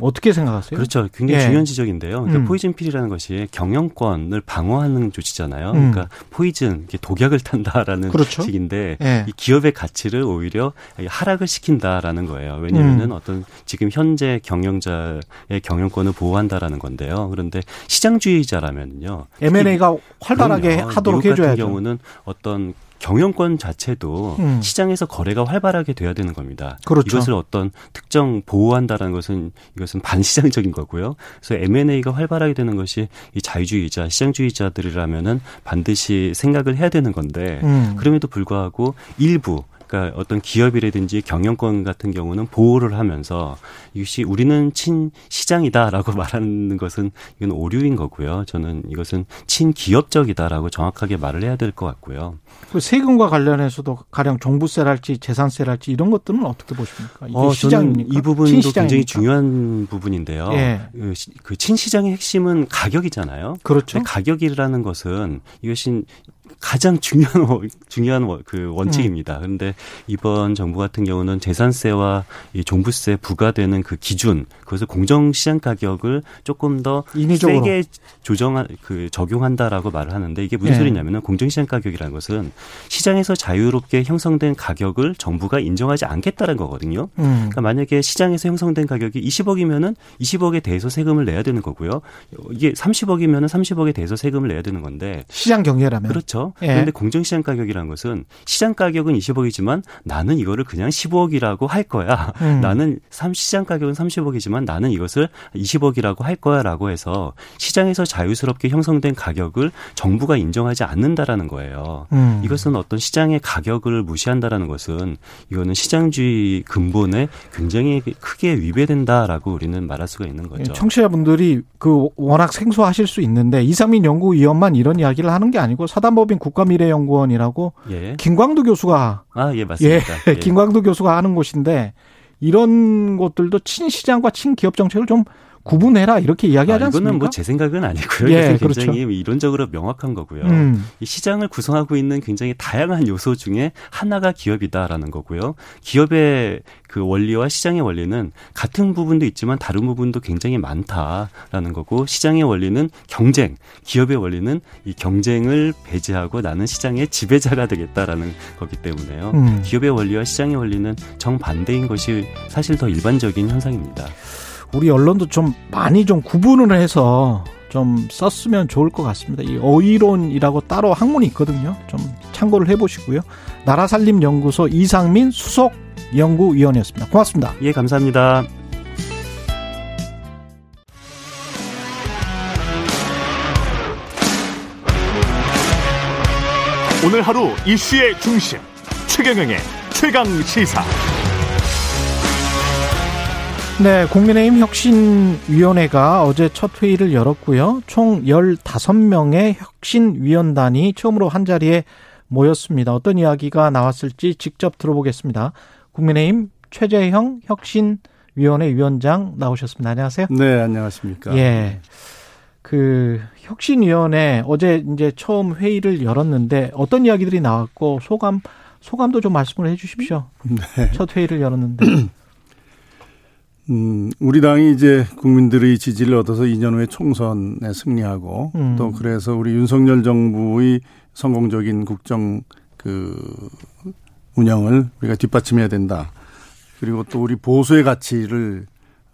어떻게 생각하세요? 그렇죠. 굉장히 예. 중요한 지적인데요. 그러니까 음. 포이즌 필이라는 것이 경영권을 방어하는 조치잖아요. 음. 그러니까 포이즌, 독약을 탄다라는 그렇죠. 식인데 예. 이 기업의 가치를 오히려 하락을 시킨다라는 거예요. 왜냐하면은 음. 어떤 지금 현재 경영자의 경영권을 보호한다라는 건데요. 그런데 시장주의자라면요. M&A가 활발하게 그럼요. 하도록 미국 같은 해줘야죠. 경우는 어떤 경영권 자체도 음. 시장에서 거래가 활발하게 돼야 되는 겁니다. 그렇죠. 이것을 어떤 특정 보호한다라는 것은 이것은 반시장적인 거고요. 그래서 M&A가 활발하게 되는 것이 이 자유주의자, 시장주의자들이라면은 반드시 생각을 해야 되는 건데 음. 그럼에도 불구하고 일부 그러니까 어떤 기업이라든지 경영권 같은 경우는 보호를 하면서 이것이 우리는 친 시장이다라고 *laughs* 말하는 것은 이건 오류인 거고요. 저는 이것은 친 기업적이다라고 정확하게 말을 해야 될 것 같고요. 그 세금과 관련해서도 가령 종부세랄지 재산세랄지 이런 것들은 어떻게 보십니까? 이게 어, 저는 시장입니까? 이 부분도 친시장입니까? 굉장히 중요한 부분인데요. 예. 그, 시- 그 친시장의 핵심은 가격이잖아요. 그렇죠. 가격이라는 것은 이것이 가장 중요한 원- 중요한 원- 그 원칙입니다. 그런데 이번 정부 같은 경우는 재산세와 이 종부세 부과되는 그 기준, 그것을 공정 시장 가격을 조금 더 인위적으로. 세게 조정한 그 적용한다라고 말을 하는데 이게 무슨 예. 소리냐면은 공정 시장 가격이라는 것은 시장에서 자유롭게 형성된 가격을 정부가 인정하지 않겠다는 거거든요. 음. 그러니까 만약에 시장에서 형성된 가격이 20억이면은 20억에 대해서 세금을 내야 되는 거고요. 이게 30억이면은 30억에 대해서 세금을 내야 되는 건데 시장 경제라면 그렇죠. 예. 그런데 공정시장 가격이라는 것은 시장 가격은 20억이지만 나는 이거를 그냥 15억이라고 할 거야. 음. 나는 삼- 시장 가격은 30억이지만 나는 이것을 20억이라고 할 거야라고 해서 시장에서 자유스럽게 형성된 가격을 정부가 인정하지 않는다라는 거예요. 음. 이것은 어떤 시장의 가격을 무시한다라는 것은 이거는 시장주의 근본에 굉장히 크게 위배된다라고 우리는 말할 수가 있는 거죠. 예, 청취자분들이 그 워낙 생소하실 수 있는데 이상민 연구위원만 이런 이야기를 하는 게 아니고 사단법인 국가미래연구원이라고 예. 김광두 교수가 아, 예, 예, 맞습니다. 예. 김광두 교수가 하는 곳인데 이런 것들도 친시장과 친기업 정책을 좀 구분해라 이렇게 이야기하지 아, 않습니까? 이거는 뭐 제 생각은 아니고요. 예, 그렇죠. 굉장히 이론적으로 명확한 거고요. 음. 이 시장을 구성하고 있는 굉장히 다양한 요소 중에 하나가 기업이다라는 거고요. 기업의 그 원리와 시장의 원리는 같은 부분도 있지만 다른 부분도 굉장히 많다라는 거고 시장의 원리는 경쟁, 기업의 원리는 이 경쟁을 배제하고 나는 시장의 지배자가 되겠다라는 거기 때문에요. 음. 기업의 원리와 시장의 원리는 정반대인 것이 사실 더 일반적인 현상입니다. 우리 언론도 좀 많이 좀 구분을 해서 좀 썼으면 좋을 것 같습니다. 이 어휘론이라고 따로 학문이 있거든요. 좀 참고를 해보시고요. 나라살림연구소 이상민 수석 연구위원이었습니다. 고맙습니다. 예, 감사합니다. 오늘 하루 이슈의 중심 최경영의 최강 시사. 네, 국민의힘 혁신위원회가 어제 첫 회의를 열었고요. 총 15명의 혁신위원단이 처음으로 한 자리에 모였습니다. 어떤 이야기가 나왔을지 직접 들어보겠습니다. 국민의힘 최재형 혁신위원회 위원장 나오셨습니다. 안녕하세요. 네, 안녕하십니까. 예. 그 혁신위원회 어제 이제 처음 회의를 열었는데 어떤 이야기들이 나왔고 소감 소감도 좀 말씀을 해 주십시오. 네. 첫 회의를 열었는데. *clears throat* 음, 우리 당이 이제 국민들의 지지를 얻어서 2년 후에 총선에 승리하고 음. 또 그래서 우리 윤석열 정부의 성공적인 국정 그 운영을 우리가 뒷받침해야 된다. 그리고 또 우리 보수의 가치를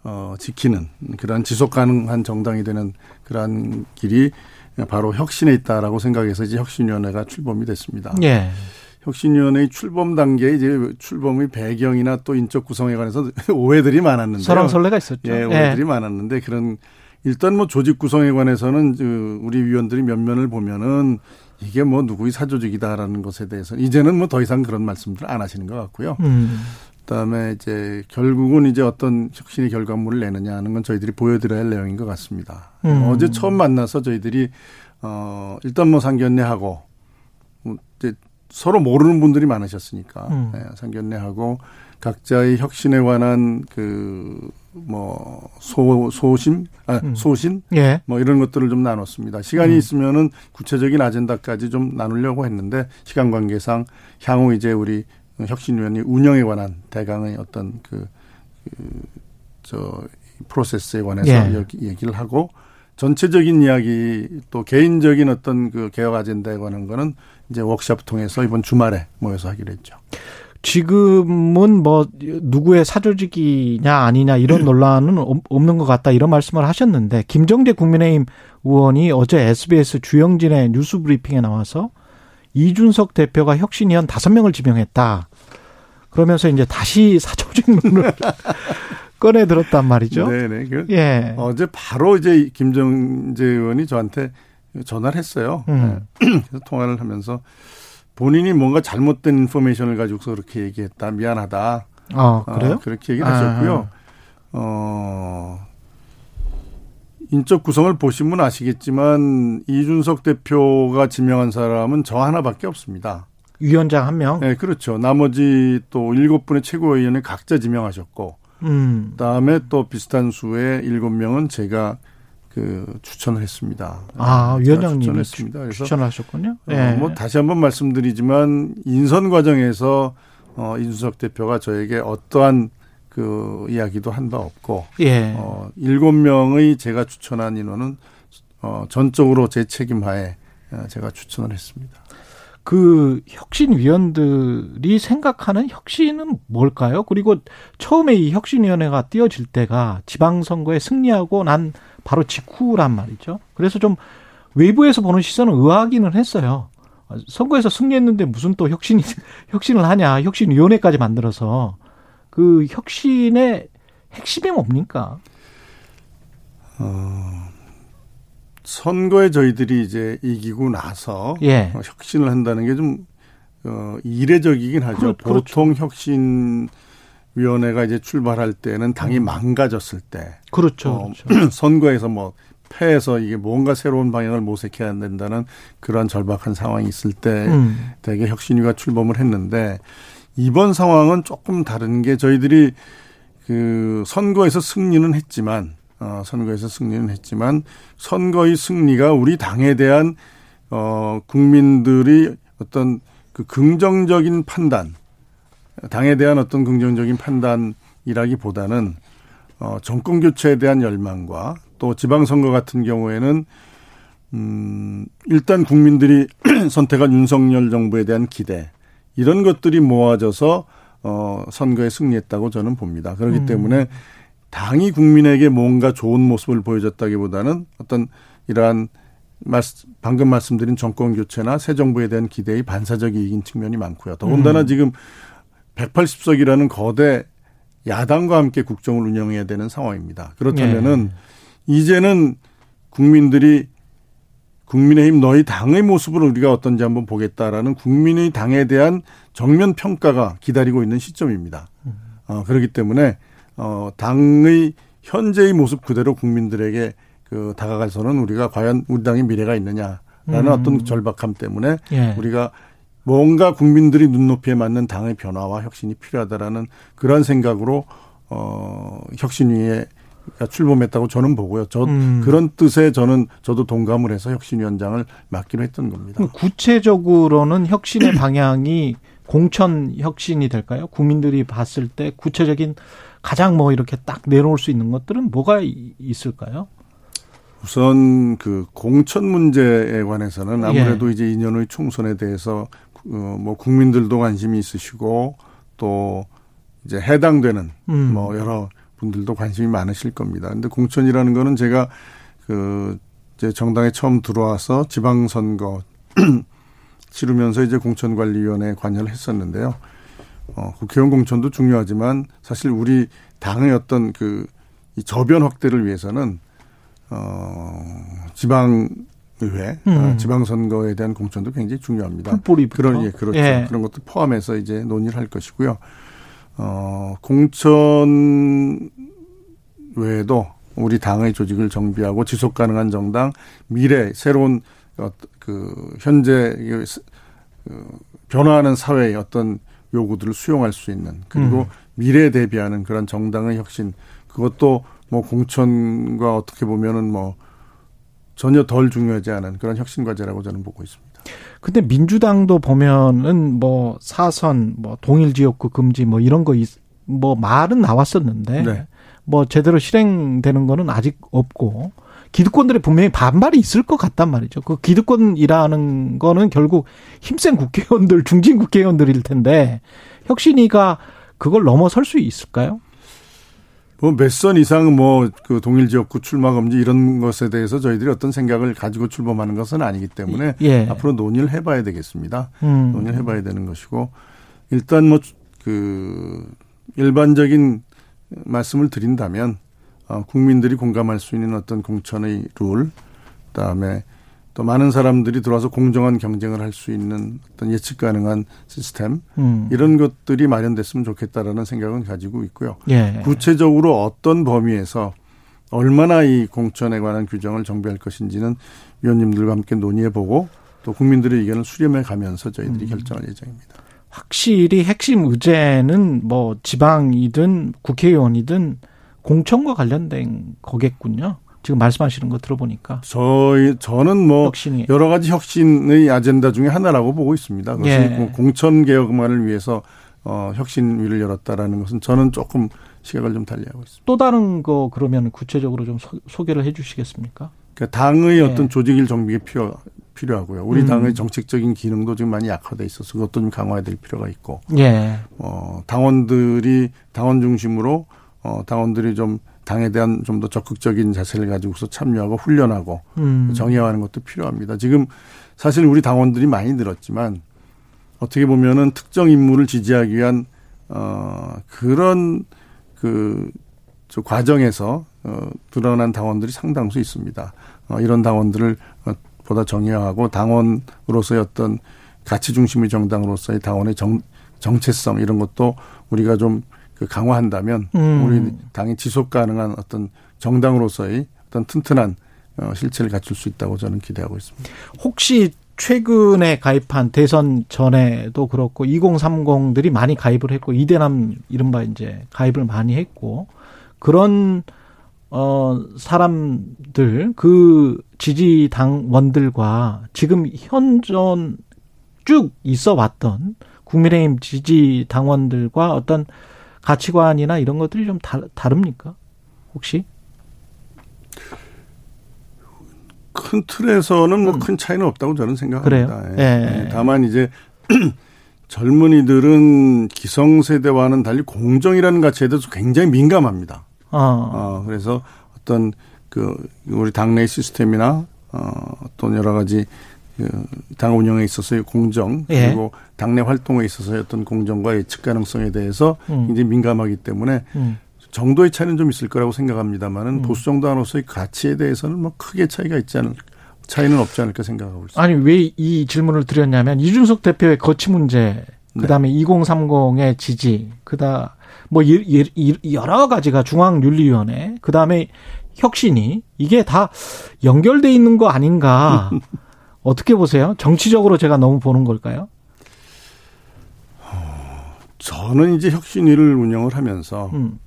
어, 지키는 그러한 지속 가능한 정당이 되는 그러한 길이 바로 혁신에 있다라고 생각해서 이제 혁신위원회가 출범이 됐습니다. 예. 혁신위원회의 출범 단계에 이제 출범의 배경이나 또 인적 구성에 관해서 *laughs* 오해들이 많았는데 설왕설래가 있었죠. 예, 오해들이 많았는데 그런 일단 뭐 조직 구성에 관해서는 그 우리 위원들이 면면을 보면은 이게 뭐 누구의 사조직이다라는 것에 대해서 이제는 뭐 더 이상 그런 말씀들 안 하시는 것 같고요. 음. 그다음에 이제 결국은 이제 어떤 혁신의 결과물을 내느냐 하는 건 저희들이 보여드려야 할 내용인 것 같습니다. 음. 어제 처음 만나서 저희들이 어 일단 뭐 상견례하고 뭐 이제 서로 모르는 분들이 많으셨으니까 음. 예, 상견례하고 각자의 혁신에 관한 그 뭐 소 소심 아 음. 소신 예. 뭐 이런 것들을 좀 나눴습니다. 시간이 음. 있으면은 구체적인 아젠다까지 좀 나누려고 했는데 시간 관계상 향후 이제 우리 혁신위원회 운영에 관한 대강의 어떤 그, 그저 프로세스에 관해서 예. 여기 얘기를 하고 전체적인 이야기 또 개인적인 어떤 그 개혁 아젠다에 관한 거는 이제 워크숍 통해서 이번 주말에 모여서 하기로 했죠. 지금은 뭐 누구의 사조직이냐 아니냐 이런 *clears throat* 논란은 없- 없는 것 같다 이런 말씀을 하셨는데 김정재 국민의힘 의원이 어제 SBS 주영진의 뉴스 브리핑에 나와서 이준석 대표가 혁신위원 다섯 명을 지명했다. 그러면서 이제 다시 *laughs* 사조직론을 *laughs* 꺼내 들었단 말이죠. 네네. 그 예. 어제 바로 이제 김정재 의원이 저한테 전화를 했어요. 음. 네. *clears throat* 그래서 통화를 하면서 본인이 뭔가 잘못된 인포메이션을 가지고서 그렇게 얘기했다. 미안하다. 아, 어, 그래요? 그렇게 얘기를 하셨고요. 어, 인적 구성을 보시면 아시겠지만 이준석 대표가 지명한 사람은 저 하나밖에 없습니다. 위원장 한 명. 네, 그렇죠. 나머지 또 일곱 분의 최고위원을 각자 지명하셨고, 음. 그다음에 또 비슷한 수의 일곱 명은 제가 그 추천을 했습니다. 아, 네, 제가 위원장님이 추천했습니다. 그래서 추천을 하셨군요. 어, 예. 뭐 다시 한번 말씀드리지만 인선 과정에서 어, 이준석 대표가 저에게 어떠한 그 이야기도 한 바 없고 예. 어, 일곱 명의 제가 추천한 인원은 어, 전적으로 제 책임하에 어, 제가 추천을 했습니다. 그 혁신위원들이 생각하는 혁신은 뭘까요? 그리고 처음에 이 혁신위원회가 띄어질 때가 지방선거에 승리하고 난 바로 직후란 말이죠. 그래서 좀 외부에서 보는 시선은 의아하기는 했어요. 선거에서 승리했는데 무슨 또 혁신이, *laughs* 혁신을 하냐. 혁신위원회까지 만들어서 그 혁신의 핵심이 뭡니까? 선거에 저희들이 이제 이기고 나서 예. 어, 혁신을 한다는 게 좀 어, 이례적이긴 하죠. 그렇- 그렇죠. 보통 혁신 위원회가 이제 출발할 때는 당이 망가졌을 때 그렇죠. 어, 그렇죠. *clears throat* 선거에서 뭐 패해서 이게 뭔가 새로운 방향을 모색해야 된다는 그런 절박한 상황이 있을 때 음. 대개 혁신위가 출범을 했는데 이번 상황은 조금 다른 게 저희들이 그 선거에서 승리는 했지만 어 선거에서 승리는 했지만 선거의 승리가 우리 당에 대한 어 국민들이 어떤 그 긍정적인 판단 당에 대한 어떤 긍정적인 판단이라기보다는 어 정권 교체에 대한 열망과 또 지방선거 같은 경우에는 음 일단 국민들이 *clears throat* 선택한 윤석열 정부에 대한 기대 이런 것들이 모아져서 어 선거에 승리했다고 저는 봅니다. 그렇기 음. 때문에 당이 국민에게 뭔가 좋은 모습을 보여줬다기보다는 어떤 이러한 방금 말씀드린 정권 교체나 새 정부에 대한 기대의 반사적 이익인 측면이 많고요. 더군다나 음. 지금 180석이라는 거대 야당과 함께 국정을 운영해야 되는 상황입니다. 그렇다면은 이제는 국민들이 국민의힘 너희 당의 모습을 우리가 어떤지 한번 보겠다라는 국민의 당에 대한 정면 평가가 기다리고 있는 시점입니다. 어, 그렇기 때문에 어, 당의 현재의 모습 그대로 국민들에게 그 다가가서는 우리가 과연 우리 당의 미래가 있느냐라는 음. 어떤 절박함 때문에 예. 우리가 뭔가 국민들이 눈높이에 맞는 당의 변화와 혁신이 필요하다라는 그런 생각으로 어 혁신위에 출범했다고 저는 보고요. 저 음. 그런 뜻에 저는 저도 동감을 해서 혁신위원장을 맡기로 했던 겁니다. 구체적으로는 혁신의 *clears throat* 방향이 공천 혁신이 될까요? 국민들이 봤을 때 구체적인 가장 뭐 이렇게 딱 내놓을 수 있는 것들은 뭐가 이- 있을까요? 우선 그 공천 문제에 관해서는 예. 아무래도 이제 2년 후의 총선에 대해서 어, 뭐 국민들도 관심이 있으시고 또 이제 해당되는 음. 뭐 여러 분들도 관심이 많으실 겁니다. 근데 공천이라는 거는 제가 그 이제 정당에 처음 들어와서 지방선거 *clears throat* 치르면서 이제 공천관리위원회에 관여를 했었는데요. 어, 국회의원 공천도 중요하지만 사실 우리 당의 어떤 그 이 저변 확대를 위해서는 어, 지방 의회, 음. 어, 지방선거에 대한 공천도 굉장히 중요합니다. 그런 예, 그렇죠. 예. 그런 것도 포함해서 이제 논의를 할 것이고요. 어, 공천 외에도 우리 당의 조직을 정비하고 지속 가능한 정당, 미래 새로운 어, 그 현재 그 변화하는 사회의 어떤 요구들을 수용할 수 있는 그리고 음. 미래에 대비하는 그런 정당의 혁신 그것도 뭐 공천과 어떻게 보면은 뭐 전혀 덜 중요하지 않은 그런 혁신 과제라고 저는 보고 있습니다. 근데 민주당도 보면은 뭐 사선 뭐 동일 지역구 금지 뭐 이런 거 뭐 말은 나왔었는데 네. 뭐 제대로 실행되는 거는 아직 없고 기득권들의 분명히 반발이 있을 것 같단 말이죠. 그 기득권이라는 거는 결국 힘센 국회의원들, 중진 국회의원들일 텐데 혁신이가 그걸 넘어설 수 있을까요? 뭐몇선 이상 뭐 그 동일 지역구 출마 금지 이런 것에 대해서 저희들이 어떤 생각을 가지고 출범하는 것은 아니기 때문에 예. 앞으로 논의를 해봐야 되겠습니다. 음. 논의를 해봐야 되는 것이고 일단 뭐 그 일반적인 말씀을 드린다면 어, 국민들이 공감할 수 있는 어떤 공천의 룰, 그다음에 또 많은 사람들이 들어와서 공정한 경쟁을 할 수 있는 어떤 예측 가능한 시스템 음. 이런 것들이 마련됐으면 좋겠다라는 생각은 가지고 있고요. 예. 구체적으로 어떤 범위에서 얼마나 이 공천에 관한 규정을 정비할 것인지는 위원님들과 함께 논의해보고 또 국민들의 의견을 수렴해 가면서 저희들이 음. 결정할 예정입니다. 확실히 핵심 의제는 뭐 지방이든 국회의원이든 공천과 관련된 거겠군요. 지금 말씀하시는 거 들어보니까. 저희, 저는 뭐 혁신이. 여러 가지 혁신의 아젠다 중에 하나라고 보고 있습니다. 그것이 예. 뭐 공천 개혁만을 위해서 어, 혁신위를 열었다라는 것은 저는 조금 시각을 좀 달리하고 있습니다. 또 다른 거 그러면 구체적으로 좀 소, 개를해 주시겠습니까? 그러니까 당의 예. 어떤 조직일 정비가 필요, 필요하고요. 우리 음. 당의 정책적인 기능도 지금 많이 약화돼 있어서 그것도 좀 강화해야 될 필요가 있고. 예. 어, 당원들이 당원 중심으로 어, 당원들이 좀 당에 대한 좀 더 적극적인 자세를 가지고서 참여하고 훈련하고 음. 정의화하는 것도 필요합니다. 지금 사실 우리 당원들이 많이 늘었지만 어떻게 보면은 특정 인물을 지지하기 위한 어 그런 그 저 과정에서 어 드러난 당원들이 상당수 있습니다. 어 이런 당원들을 어, 보다 정의화하고 당원으로서의 어떤 가치 중심의 정당으로서의 당원의 정 정체성 이런 것도 우리가 좀그 강화한다면 음. 우리 당이 지속 가능한 어떤 정당으로서의 어떤 튼튼한 어, 실체를 갖출 수 있다고 저는 기대하고 있습니다. 혹시 최근에 가입한 대선 전에도 그렇고 2030들이 많이 가입을 했고 이대남 이른바 이제 가입을 많이 했고 그런 어 사람들 그 지지 당원들과 지금 현존 쭉 있어 왔던 국민의힘 지지 당원들과 어떤 가치관이나 이런 것들이 좀 다, 다릅니까? 혹시? 큰 틀에서는 뭐큰 음. 차이는 없다고 저는 생각합니다. 그래요? 예. 예. 다만 이제 *clears throat* 젊은이들은 기성세대와는 달리 공정이라는 가치에 대해서 굉장히 민감합니다. 어. 어 그래서 어떤 그 우리 당내 시스템이나 어 어떤 여러 가지 그 당 운영에 있어서의 공정 예. 그리고 예. 당내 활동에 있어서의 어떤 공정과 예측 가능성에 대해서 음. 굉장히 민감하기 때문에 음. 정도의 차이는 좀 있을 거라고 생각합니다만은 음. 보수 정당으로서의 가치에 대해서는 뭐 크게 차이가 있지 않을 차이는 없지 않을까 생각하고 있습니다. 아니 왜 이 질문을 드렸냐면 이준석 대표의 거치 문제, 그다음에 네. 2030의 지지, 그다 뭐 여러 가지가 중앙윤리위원회, 그다음에 혁신이 이게 다 연결돼 있는 거 아닌가? *laughs* 어떻게 보세요? 정치적으로 제가 너무 보는 걸까요? 어, 저는 이제 혁신위를 운영을 하면서 음.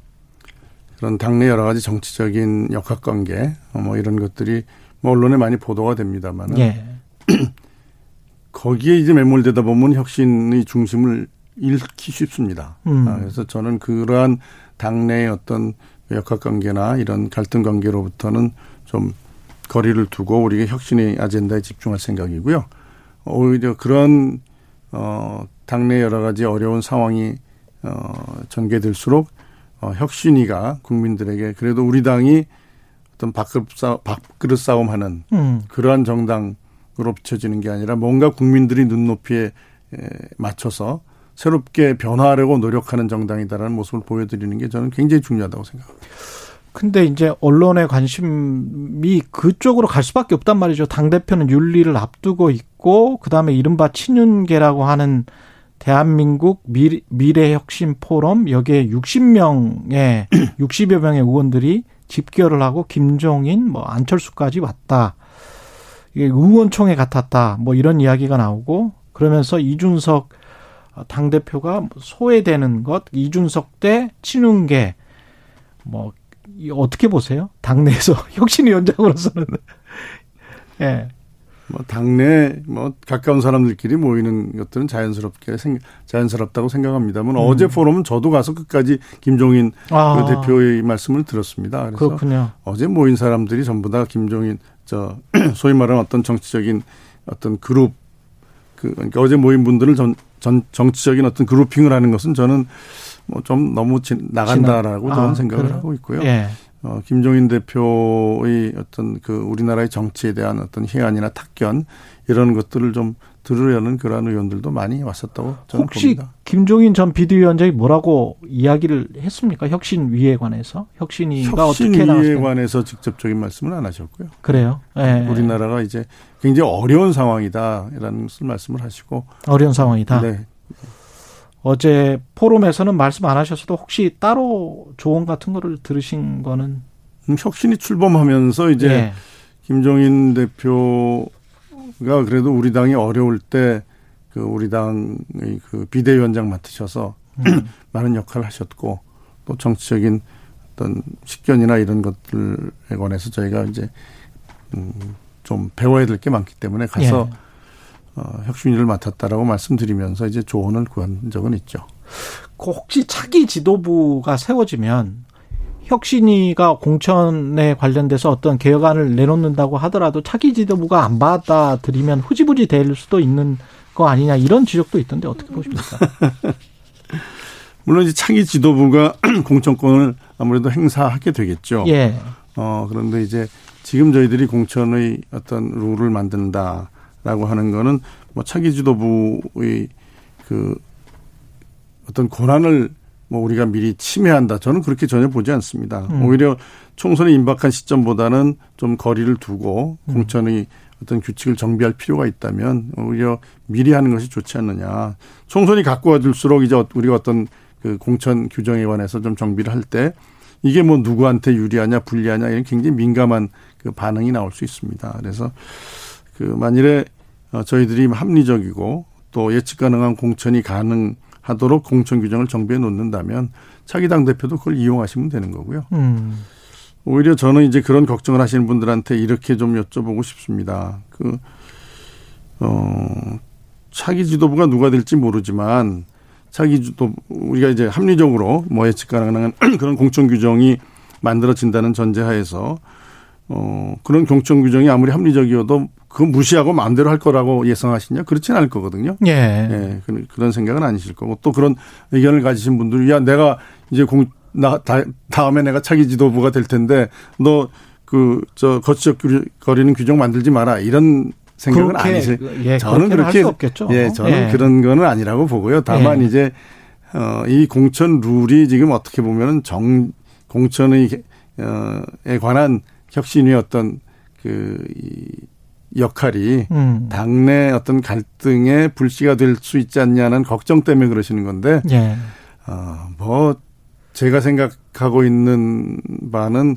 그런 당내 여러 가지 정치적인 역학관계 어, 뭐 이런 것들이 뭐 언론에 많이 보도가 됩니다만은 예. *clears throat* 거기에 이제 매몰되다 보면 혁신의 중심을 잃기 쉽습니다. 음. 아, 그래서 저는 그러한 당내의 어떤 역학관계나 이런 갈등 관계로부터는 좀 거리를 두고 우리가 혁신의 아젠다에 집중할 생각이고요. 오히려 그런 어 당내 여러 가지 어려운 상황이 어 전개될수록 어 혁신이가 국민들에게 그래도 우리 당이 어떤 밥그릇 싸움, 싸움 하는 음. 그러한 정당으로 비춰지는 게 아니라 뭔가 국민들이 눈높이에 맞춰서 새롭게 변화하려고 노력하는 정당이다라는 모습을 보여드리는 게 저는 굉장히 중요하다고 생각합니다. 근데 이제 언론의 관심이 그쪽으로 갈 수밖에 없단 말이죠. 당 대표는 윤리를 앞두고 있고 그다음에 이른바 친윤계라고 하는 대한민국 미래, 미래혁신 포럼 여기에 60명의 60여 *clears throat* 명의 의원들이 집결을 하고 김종인 뭐 안철수까지 왔다. 이게 의원총회 같았다. 뭐 이런 이야기가 나오고 그러면서 이준석 당 대표가 소외되는 것, 이준석 때 친윤계 뭐 어떻게 보세요? 당내에서 *laughs* 혁신위원장으로서는 *laughs* 예. 네. 뭐 당내 뭐 가까운 사람들끼리 모이는 것들은 자연스럽게 생 자연스럽다고 생각합니다만 음. 어제 포럼은 저도 가서 끝까지 김종인 아. 그 대표의 말씀을 들었습니다. 그래서 그렇군요. 어제 모인 사람들이 전부 다 김종인 저 *clears throat* 소위 말하는 어떤 정치적인 어떤 그룹 그 그러니까 어제 모인 분들을 전, 전 정치적인 어떤 그룹핑을 하는 것은 저는 뭐 좀 너무 지, 나간다라고 아, 저는 생각을 그래요? 하고 있고요. 예. 어, 김종인 대표의 어떤 그 우리나라의 정치에 대한 어떤 희안이나 탁견 이런 것들을 좀 들으려는 그러한 의원들도 많이 왔었다고 저는 혹시 봅니다. 김종인 전 비대위원장이 뭐라고 이야기를 했습니까? 혁신위에 관해서 혁신위가 어떻게 혁신위에 관해서 직접적인 말씀은 안 하셨고요. 그래요. 네. 우리나라가 이제 굉장히 어려운 상황이다라는 말씀을 하시고 어려운 상황이다. 네. 어제 포럼에서는 말씀 안 하셨어도 혹시 따로 조언 같은 거를 들으신 거는 음, 혁신이 출범하면서 이제 네. 김종인 대표가 그래도 우리 당이 어려울 때 그 우리 당의 그 비대위원장 맡으셔서 음. *clears throat* 많은 역할을 하셨고 또 정치적인 어떤 식견이나 이런 것들에 관해서 저희가 이제 음좀 배워야 될 게 많기 때문에 가서 예. 어, 혁신위를 맡았다라고 말씀드리면서 이제 조언을 구한 적은 있죠. 그 혹시 차기 지도부가 세워지면 혁신위가 공천에 관련돼서 어떤 개혁안을 내놓는다고 하더라도 차기 지도부가 안 받아들이면 후지부지 될 수도 있는 거 아니냐 이런 지적도 있던데 어떻게 보십니까? *laughs* 물론 이제 차기 지도부가 *clears throat* 공천권을 아무래도 행사하게 되겠죠. 예. 어, 그런데 이제 지금 저희들이 공천의 어떤 룰을 만든다. 라고 하는 거는 뭐 차기 지도부의 그 어떤 권한을 뭐 우리가 미리 침해한다. 저는 그렇게 전혀 보지 않습니다. 음. 오히려 총선이 임박한 시점보다는 좀 거리를 두고 음. 공천의 어떤 규칙을 정비할 필요가 있다면 오히려 미리 하는 것이 좋지 않느냐. 총선이 갖고 와줄수록 이제 우리가 어떤 그 공천 규정에 관해서 좀 정비를 할 때 이게 뭐 누구한테 유리하냐 불리하냐 이런 굉장히 민감한 그 반응이 나올 수 있습니다. 그래서 그 만일에 어, 저희들이 합리적이고 또 예측 가능한 공천이 가능하도록 공천 규정을 정비해 놓는다면 차기 당 대표도 그걸 이용하시면 되는 거고요. 음. 오히려 저는 이제 그런 걱정을 하시는 분들한테 이렇게 좀 여쭤보고 싶습니다. 그, 어, 차기 지도부가 누가 될지 모르지만 차기 지도, 우리가 이제 합리적으로 뭐 예측 가능한 *clears throat* 그런 공천 규정이 만들어진다는 전제하에서 어, 그런 공천 규정이 아무리 합리적이어도 그거 무시하고 마음대로 할 거라고 예상하시냐? 그렇지는 않을 거거든요. 예. 예. 그런 생각은 아니실 거고 또 그런 의견을 가지신 분들이 야, 내가 이제 공, 나, 다, 다음에 내가 차기 지도부가 될 텐데 너 그, 저, 거치적 거리는 규정 만들지 마라. 이런 생각은 아니실. 예, 저는 그렇게. 예, 저는 예. 그런 거는 아니라고 보고요. 다만 예. 이제, 어, 이 공천 룰이 지금 어떻게 보면은 정, 공천의, 어, 에 관한 혁신이 어떤 그, 이, 역할이 음. 당내 어떤 갈등의 불씨가 될 수 있지 않냐는 걱정 때문에 그러시는 건데, 예. 어, 뭐, 제가 생각하고 있는 바는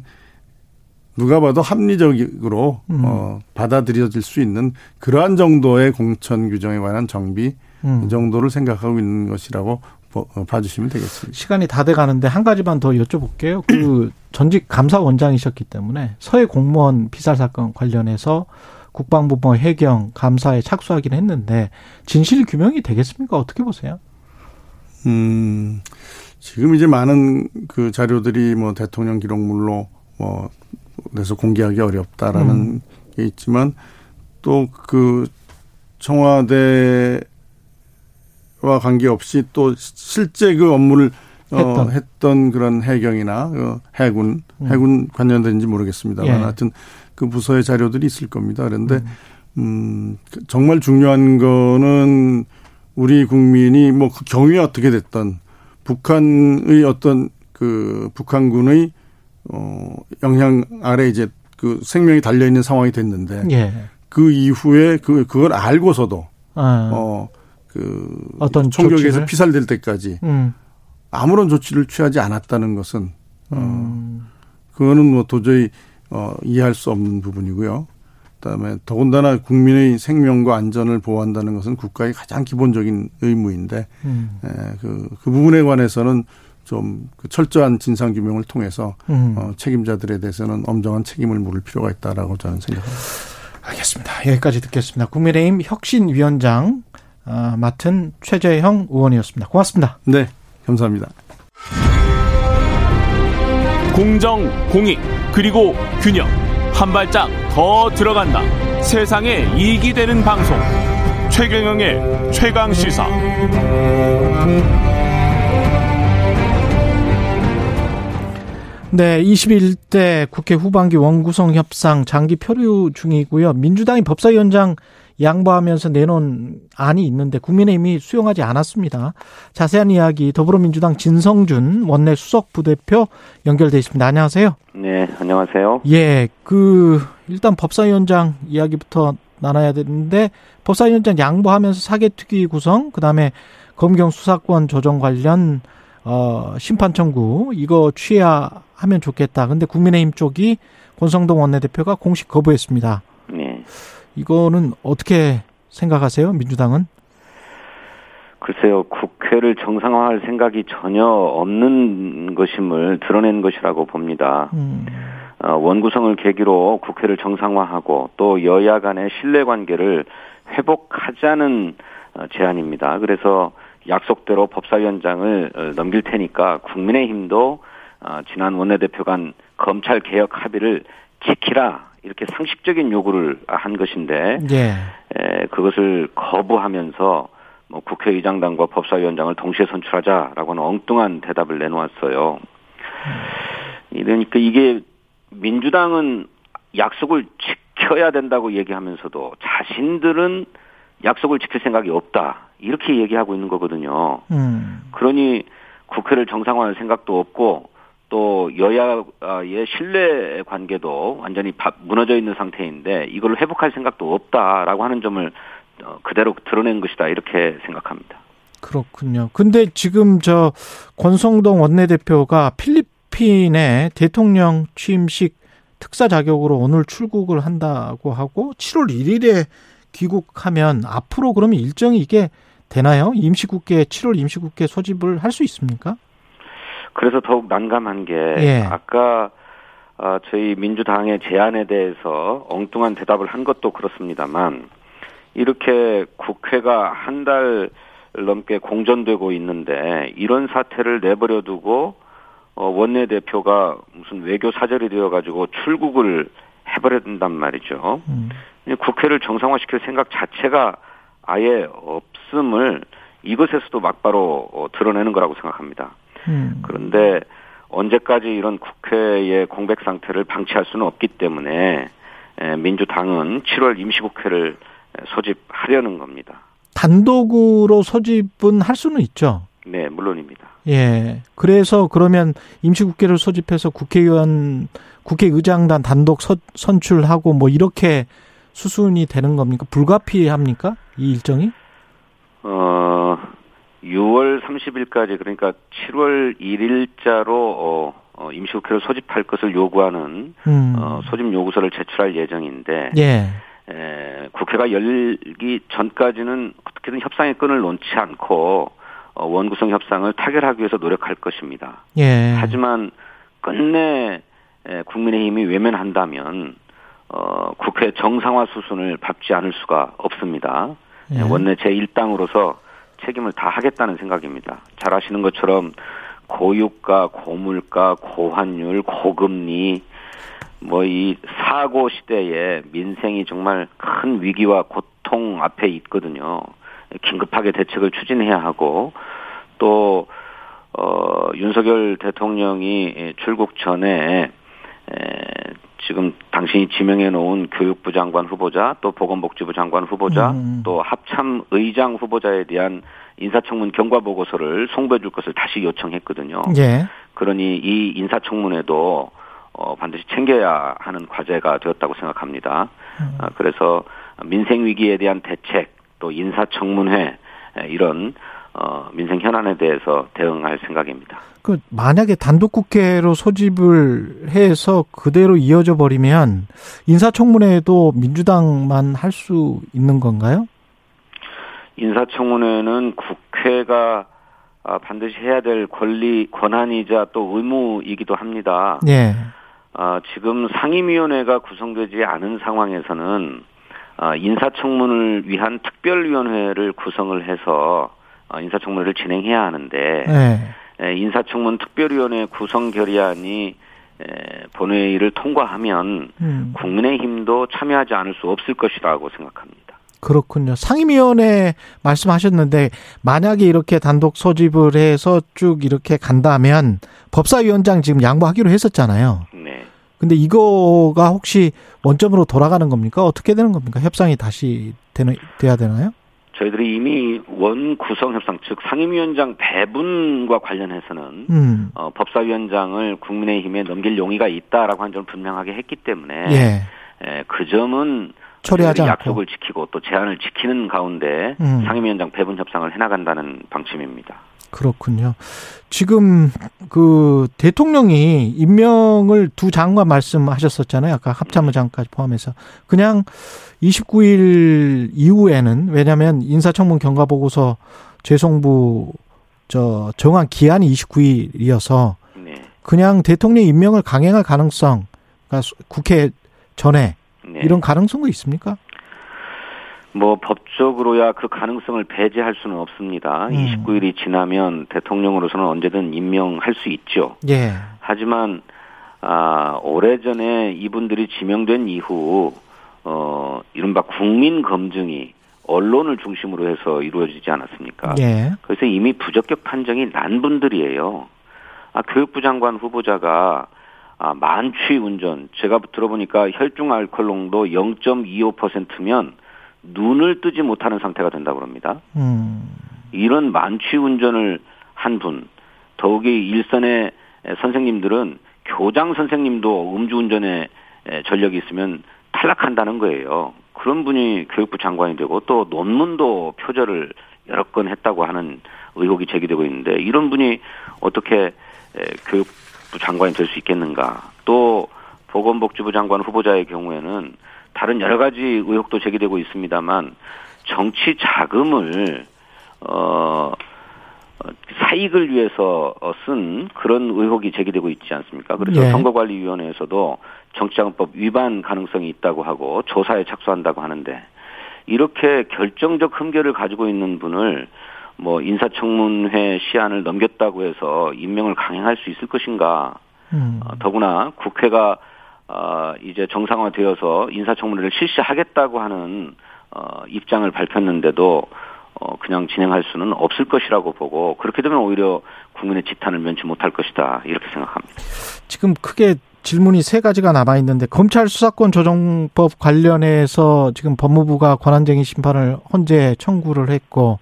누가 봐도 합리적으로 음. 어, 받아들여질 수 있는 그러한 정도의 공천 규정에 관한 정비 음. 이 정도를 생각하고 있는 것이라고 어, 봐주시면 되겠습니다. 시간이 다 돼 가는데 한 가지만 더 여쭤볼게요. 그 전직 감사원장이셨기 때문에 서해 공무원 피살 사건 관련해서 국방부 뭐 해경 감사에 착수하긴 했는데 진실 규명이 되겠습니까? 어떻게 보세요? 음, 지금 이제 많은 그 자료들이 뭐 대통령 기록물로 뭐 그래서 공개하기 어렵다라는 음. 게 있지만 또 그 청와대와 관계없이 또 실제 그 업무를 어, 했던, 어, 했던 그런 해경이나 그 해군 음. 해군 관련된지 모르겠습니다만 예. 하여튼 그 부서의 자료들이 있을 겁니다. 그런데 음 정말 중요한 거는 우리 국민이 뭐 그 경위가 어떻게 됐던 북한의 어떤 그 북한군의 어 영향 아래 이제 그 생명이 달려 있는 상황이 됐는데 예. 그 이후에 그 그걸 알고서도 아. 어그 그 어떤 총격에서? 피살될 때까지 음. 아무런 조치를 취하지 않았다는 것은 어, 음. 그거는 뭐 도저히 어, 이해할 수 없는 부분이고요. 그다음에 더군다나 국민의 생명과 안전을 보호한다는 것은 국가의 가장 기본적인 의무인데 음. 에, 그, 그 부분에 관해서는 좀그 철저한 진상 규명을 통해서 음. 어, 책임자들에 대해서는 엄정한 책임을 물을 필요가 있다라고 저는 생각합니다. 알겠습니다. 여기까지 듣겠습니다. 국민의힘 혁신위원장 아, 맡은 최재형 의원이었습니다. 고맙습니다. 네, 감사합니다. 공정, 공익, 그리고 균형. 한 발짝 더 들어간다. 세상에 이익이 되는 방송. 최경영의 최강 시사. 네, 21대 국회 후반기 원구성 협상 장기 표류 중이고요. 민주당이 법사위원장 양보하면서 내놓은 안이 있는데 국민의힘이 수용하지 않았습니다. 자세한 이야기 더불어민주당 진성준 원내 수석 부대표 연결돼 있습니다. 안녕하세요. 네, 안녕하세요. 예, 그 일단 법사위원장 이야기부터 나눠야 되는데 법사위원장 양보하면서 사개특위 구성, 그다음에 검경 수사권 조정 관련 어 심판 청구 이거 취해야 하면 좋겠다. 근데 국민의힘 쪽이 권성동 원내대표가 공식 거부했습니다. 네. 이거는 어떻게 생각하세요? 민주당은? 글쎄요, 국회를 정상화할 생각이 전혀 없는 것임을 드러낸 것이라고 봅니다. 음, 어, 원구성을 계기로 국회를 정상화하고 또 여야 간의 신뢰 관계를 회복하자는 어, 제안입니다. 그래서 약속대로 법사위원장을 어, 넘길 테니까 국민의힘도 어, 지난 원내대표 간 검찰 개혁 합의를 지키라 이렇게 상식적인 요구를 한 것인데 예. 에, 그것을 거부하면서 뭐 국회의장단과 법사위원장을 동시에 선출하자라고는 엉뚱한 대답을 내놓았어요. 이러니까 이게 민주당은 약속을 지켜야 된다고 얘기하면서도 자신들은 약속을 지킬 생각이 없다 이렇게 얘기하고 있는 거거든요. 음, 그러니 국회를 정상화할 생각도 없고 또 여야의 신뢰 관계도 완전히 바- 무너져 있는 상태인데 이걸 회복할 생각도 없다라고 하는 점을 어, 그대로 드러낸 것이다 이렇게 생각합니다. 그렇군요. 근데 지금 저 권성동 원내대표가 필리핀에 대통령 취임식 특사 자격으로 오늘 출국을 한다고 하고 7월 1일에 귀국하면 앞으로 그러면 일정이 이게 되나요? 임시국회 7월 임시국회 소집을 할 수 있습니까? 그래서 더욱 난감한 게 예. 아까 어, 저희 민주당의 제안에 대해서 엉뚱한 대답을 한 것도 그렇습니다만 이렇게 국회가 한 달 넘게 공전되고 있는데 이런 사태를 내버려 두고 어, 원내대표가 무슨 외교 사절이 되어 가지고 출국을 해버려 된단 말이죠. 음, 국회를 정상화시킬 생각 자체가 아예 없음을 이것에서도 막바로 어, 드러내는 거라고 생각합니다. 음. 그런데 언제까지 이런 국회의 공백 상태를 방치할 수는 없기 때문에 에, 민주당은 7월 임시국회를 에, 소집하려는 겁니다. 단독으로 소집은 할 수는 있죠. 네, 물론입니다. 예. 그래서 그러면 임시국회를 소집해서 국회의원, 국회의장단 단독 서- 선출하고 뭐 이렇게 수순이 되는 겁니까? 불가피합니까? 이 일정이? 어, 6월 30일까지 그러니까 7월 1일자로 어, 어, 임시국회를 소집할 것을 요구하는 음. 어, 소집 요구서를 제출할 예정인데 예. 에, 국회가 열기 전까지는 어떻게든 협상의 끈을 놓지 않고 어, 원구성 협상을 타결하기 위해서 노력할 것입니다. 예. 하지만 끝내 에, 국민의힘이 외면한다면 어, 국회 정상화 수순을 밟지 않을 수가 없습니다. 예. 원내 제1당으로서 책임을 다 하겠다는 생각입니다. 잘 아시는 것처럼 고유가, 고물가, 고환율, 고금리, 뭐 이 사고 시대에 민생이 정말 큰 위기와 고통 앞에 있거든요. 긴급하게 대책을 추진해야 하고 또 어, 윤석열 대통령이 출국 전에 에, 지금 당신이 지명해 놓은 교육부 장관 후보자 또 보건복지부 장관 후보자 음. 또 합참 의장 후보자에 대한 인사청문 경과 보고서를 송부해 줄 것을 다시 요청했거든요. 예. 그러니 이 인사청문회도 어, 반드시 챙겨야 하는 과제가 되었다고 생각합니다. 아, 그래서 민생 위기에 대한 대책 또 인사청문회 이런 어, 민생 현안에 대해서 대응할 생각입니다. 그 만약에 단독 국회로 소집을 해서 그대로 이어져 버리면 인사청문회도 민주당만 할 수 있는 건가요? 인사청문회는 국회가 아, 반드시 해야 될 권리 권한이자 또 의무이기도 합니다. 예. 아, 지금 상임위원회가 구성되지 않은 상황에서는 아, 인사청문을 위한 특별위원회를 구성을 해서 아, 인사청문회를 진행해야 하는데 예. 에, 인사청문 특별위원회 구성 결의안이 에, 본회의를 통과하면 음, 국민의힘도 참여하지 않을 수 없을 것이라고 생각합니다. 그렇군요. 상임위원회 말씀하셨는데 만약에 이렇게 단독 소집을 해서 쭉 이렇게 간다면 법사위원장 지금 양보하기로 했었잖아요. 네. 근데 이거가 혹시 원점으로 돌아가는 겁니까? 어떻게 되는 겁니까? 협상이 다시 되는, 돼야 되나요? 저희들이 이미 원 구성 협상 즉 상임위원장 배분과 관련해서는 음. 어, 법사위원장을 국민의힘에 넘길 용의가 있다라고 한 점을 분명하게 했기 때문에 예. 에, 그 점은 처리하지 않고. 약속을 지키고 또 제한을 지키는 가운데 음. 상임위원장 배분 협상을 해나간다는 방침입니다. 그렇군요. 지금 그 대통령이 임명을 두 장관 말씀하셨었잖아요. 아까 합참의 장까지 포함해서 그냥 29일 이후에는 왜냐하면 인사청문 경과 보고서 재송부 저 정한 기한이 29일이어서 네. 그냥 대통령 임명을 강행할 가능성, 그러니까 수- 국회 전에 네. 이런 가능성도 있습니까? 뭐 법적으로야 그 가능성을 배제할 수는 없습니다. 음. 29일이 지나면 대통령으로서는 언제든 임명할 수 있죠. 예. 하지만 아, 오래전에 이분들이 지명된 이후 어, 이른바 국민 검증이 언론을 중심으로 해서 이루어지지 않았습니까? 예. 그래서 이미 부적격 판정이 난 분들이에요. 아, 교육부 장관 후보자가 아, 만취 운전 제가 들어보니까 혈중 알코올 농도 0.25%면 눈을 뜨지 못하는 상태가 된다고 합니다. 음. 이런 만취 운전을 한 분, 더욱이 일선의 선생님들은 교장 선생님도 음주운전에 전력이 있으면 탈락한다는 거예요. 그런 분이 교육부 장관이 되고 또 논문도 표절을 여러 건 했다고 하는 의혹이 제기되고 있는데 이런 분이 어떻게 교육부 장관이 될 수 있겠는가? 또 보건복지부 장관 후보자의 경우에는 다른 여러 가지 의혹도 제기되고 있습니다만 정치 자금을 어 사익을 위해서 쓴 그런 의혹이 제기되고 있지 않습니까? 그래서 예. 선거관리위원회에서도 정치자금법 위반 가능성이 있다고 하고 조사에 착수한다고 하는데 이렇게 결정적 흠결을 가지고 있는 분을 뭐 인사청문회 시한을 넘겼다고 해서 임명을 강행할 수 있을 것인가? 음. 어, 더구나 국회가 어, 이제 정상화되어서 인사청문회를 실시하겠다고 하는 어, 입장을 밝혔는데도 어, 그냥 진행할 수는 없을 것이라고 보고 그렇게 되면 오히려 국민의 지탄을 면치 못할 것이다 이렇게 생각합니다. 지금 크게 질문이 세 가지가 남아 있는데 검찰 수사권 조정법 관련해서 지금 법무부가 권한쟁의 심판을 헌재 청구를 했고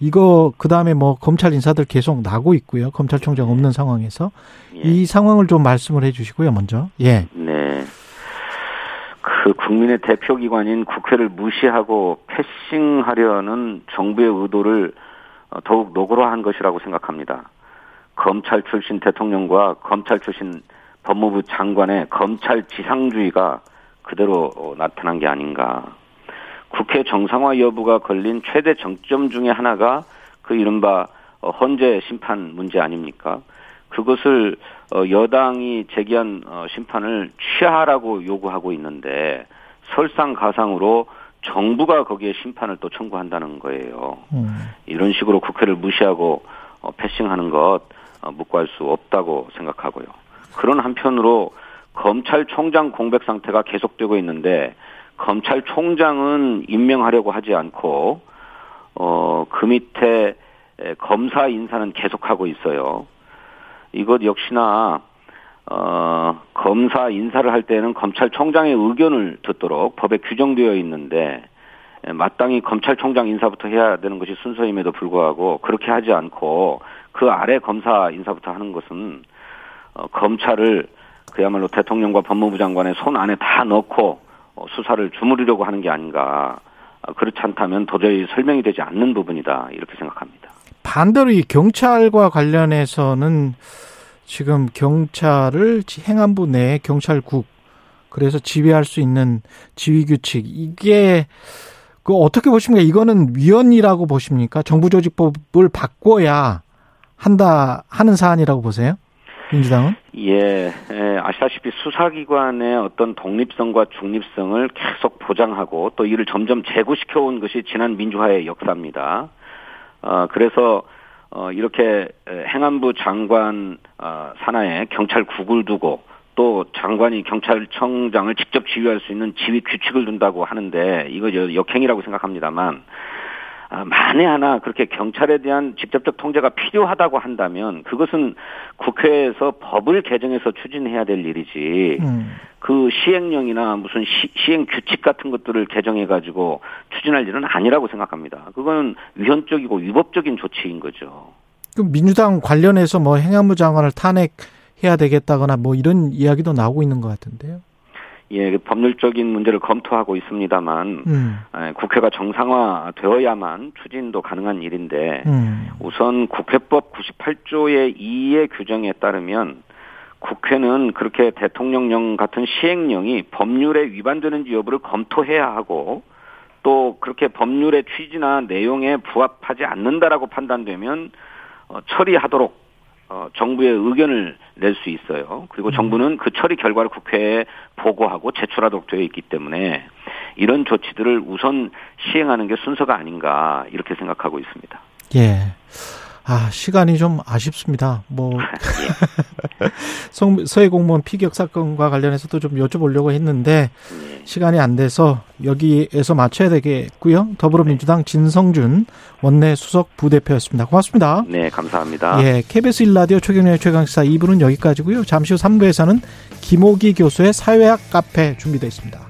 이거 그다음에 뭐 검찰 인사들 계속 나고 있고요. 검찰총장 없는 상황에서 예. 이 상황을 좀 말씀을 해 주시고요. 먼저. 예. 네. 그 국민의 대표기관인 국회를 무시하고 패싱하려는 정부의 의도를 어, 더욱 노골화한 것이라고 생각합니다. 검찰 출신 대통령과 검찰 출신 법무부 장관의 검찰 지상주의가 그대로 어, 나타난 게 아닌가. 국회 정상화 여부가 걸린 최대 정점 중에 하나가 그 이른바 어, 헌재 심판 문제 아닙니까? 그것을 어, 여당이 제기한 어, 심판을 취하라고 요구하고 있는데 설상가상으로 정부가 거기에 심판을 또 청구한다는 거예요. 음. 이런 식으로 국회를 무시하고 어, 패싱하는 것 어, 묵과할 수 없다고 생각하고요. 그런 한편으로 검찰총장 공백 상태가 계속되고 있는데 검찰총장은 임명하려고 하지 않고 어, 그 밑에 에, 검사 인사는 계속하고 있어요. 이것 역시나 어, 검사 인사를 할 때는 검찰총장의 의견을 듣도록 법에 규정되어 있는데 에, 마땅히 검찰총장 인사부터 해야 되는 것이 순서임에도 불구하고 그렇게 하지 않고 그 아래 검사 인사부터 하는 것은 어, 검찰을 그야말로 대통령과 법무부 장관의 손 안에 다 넣고 어, 수사를 주무르려고 하는 게 아닌가 그렇지 않다면 도저히 설명이 되지 않는 부분이다 이렇게 생각합니다. 반대로 이 경찰과 관련해서는 지금 경찰을 행안부 내 경찰국 그래서 지휘할 수 있는 지휘 규칙 이게 그 어떻게 보십니까? 이거는 위헌이라고 보십니까? 정부 조직법을 바꿔야 한다 하는 사안이라고 보세요? 민주당은? 예, 예, 아시다시피 수사기관의 어떤 독립성과 중립성을 계속 보장하고 또 이를 점점 제고시켜 온 것이 지난 민주화의 역사입니다. 어, 그래서 어, 이렇게 행안부 장관 어, 산하에 경찰국을 두고 또 장관이 경찰청장을 직접 지휘할 수 있는 지휘 규칙을 둔다고 하는데 이거 역행이라고 생각합니다만 아, 만에 하나 그렇게 경찰에 대한 직접적 통제가 필요하다고 한다면 그것은 국회에서 법을 개정해서 추진해야 될 일이지 음. 그 시행령이나 무슨 시, 행 규칙 같은 것들을 개정해 가지고 추진할 일은 아니라고 생각합니다. 그거는 위헌적이고 위법적인 조치인 거죠. 그럼 민주당 관련해서 뭐 행안부 장관을 탄핵해야 되겠다거나 뭐 이런 이야기도 나오고 있는 것 같은데요. 예, 그 법률적인 문제를 검토하고 있습니다만 음. 예, 국회가 정상화되어야만 추진도 가능한 일인데 음. 우선 국회법 98조의 2의 규정에 따르면 국회는 그렇게 대통령령 같은 시행령이 법률에 위반되는지 여부를 검토해야 하고 또 그렇게 법률의 취지나 내용에 부합하지 않는다라고 판단되면 어, 처리하도록 어, 정부의 의견을 낼 수 있어요. 그리고 음. 정부는 그 처리 결과를 국회에 보고하고 제출하도록 되어 있기 때문에 이런 조치들을 우선 시행하는 게 순서가 아닌가 이렇게 생각하고 있습니다. 예. 아, 시간이 좀 아쉽습니다. 뭐, *laughs* 예. 서해 공무원 피격 사건과 관련해서도 좀 여쭤보려고 했는데, 예. 시간이 안 돼서 여기에서 맞춰야 되겠고요. 더불어민주당 진성준 원내 수석 부대표였습니다. 고맙습니다. 네, 감사합니다. 예, KBS 1라디오 최경련의 최강시사 2부는 여기까지고요. 잠시 후 3부에서는 김호기 교수의 사회학 카페 준비되어 있습니다.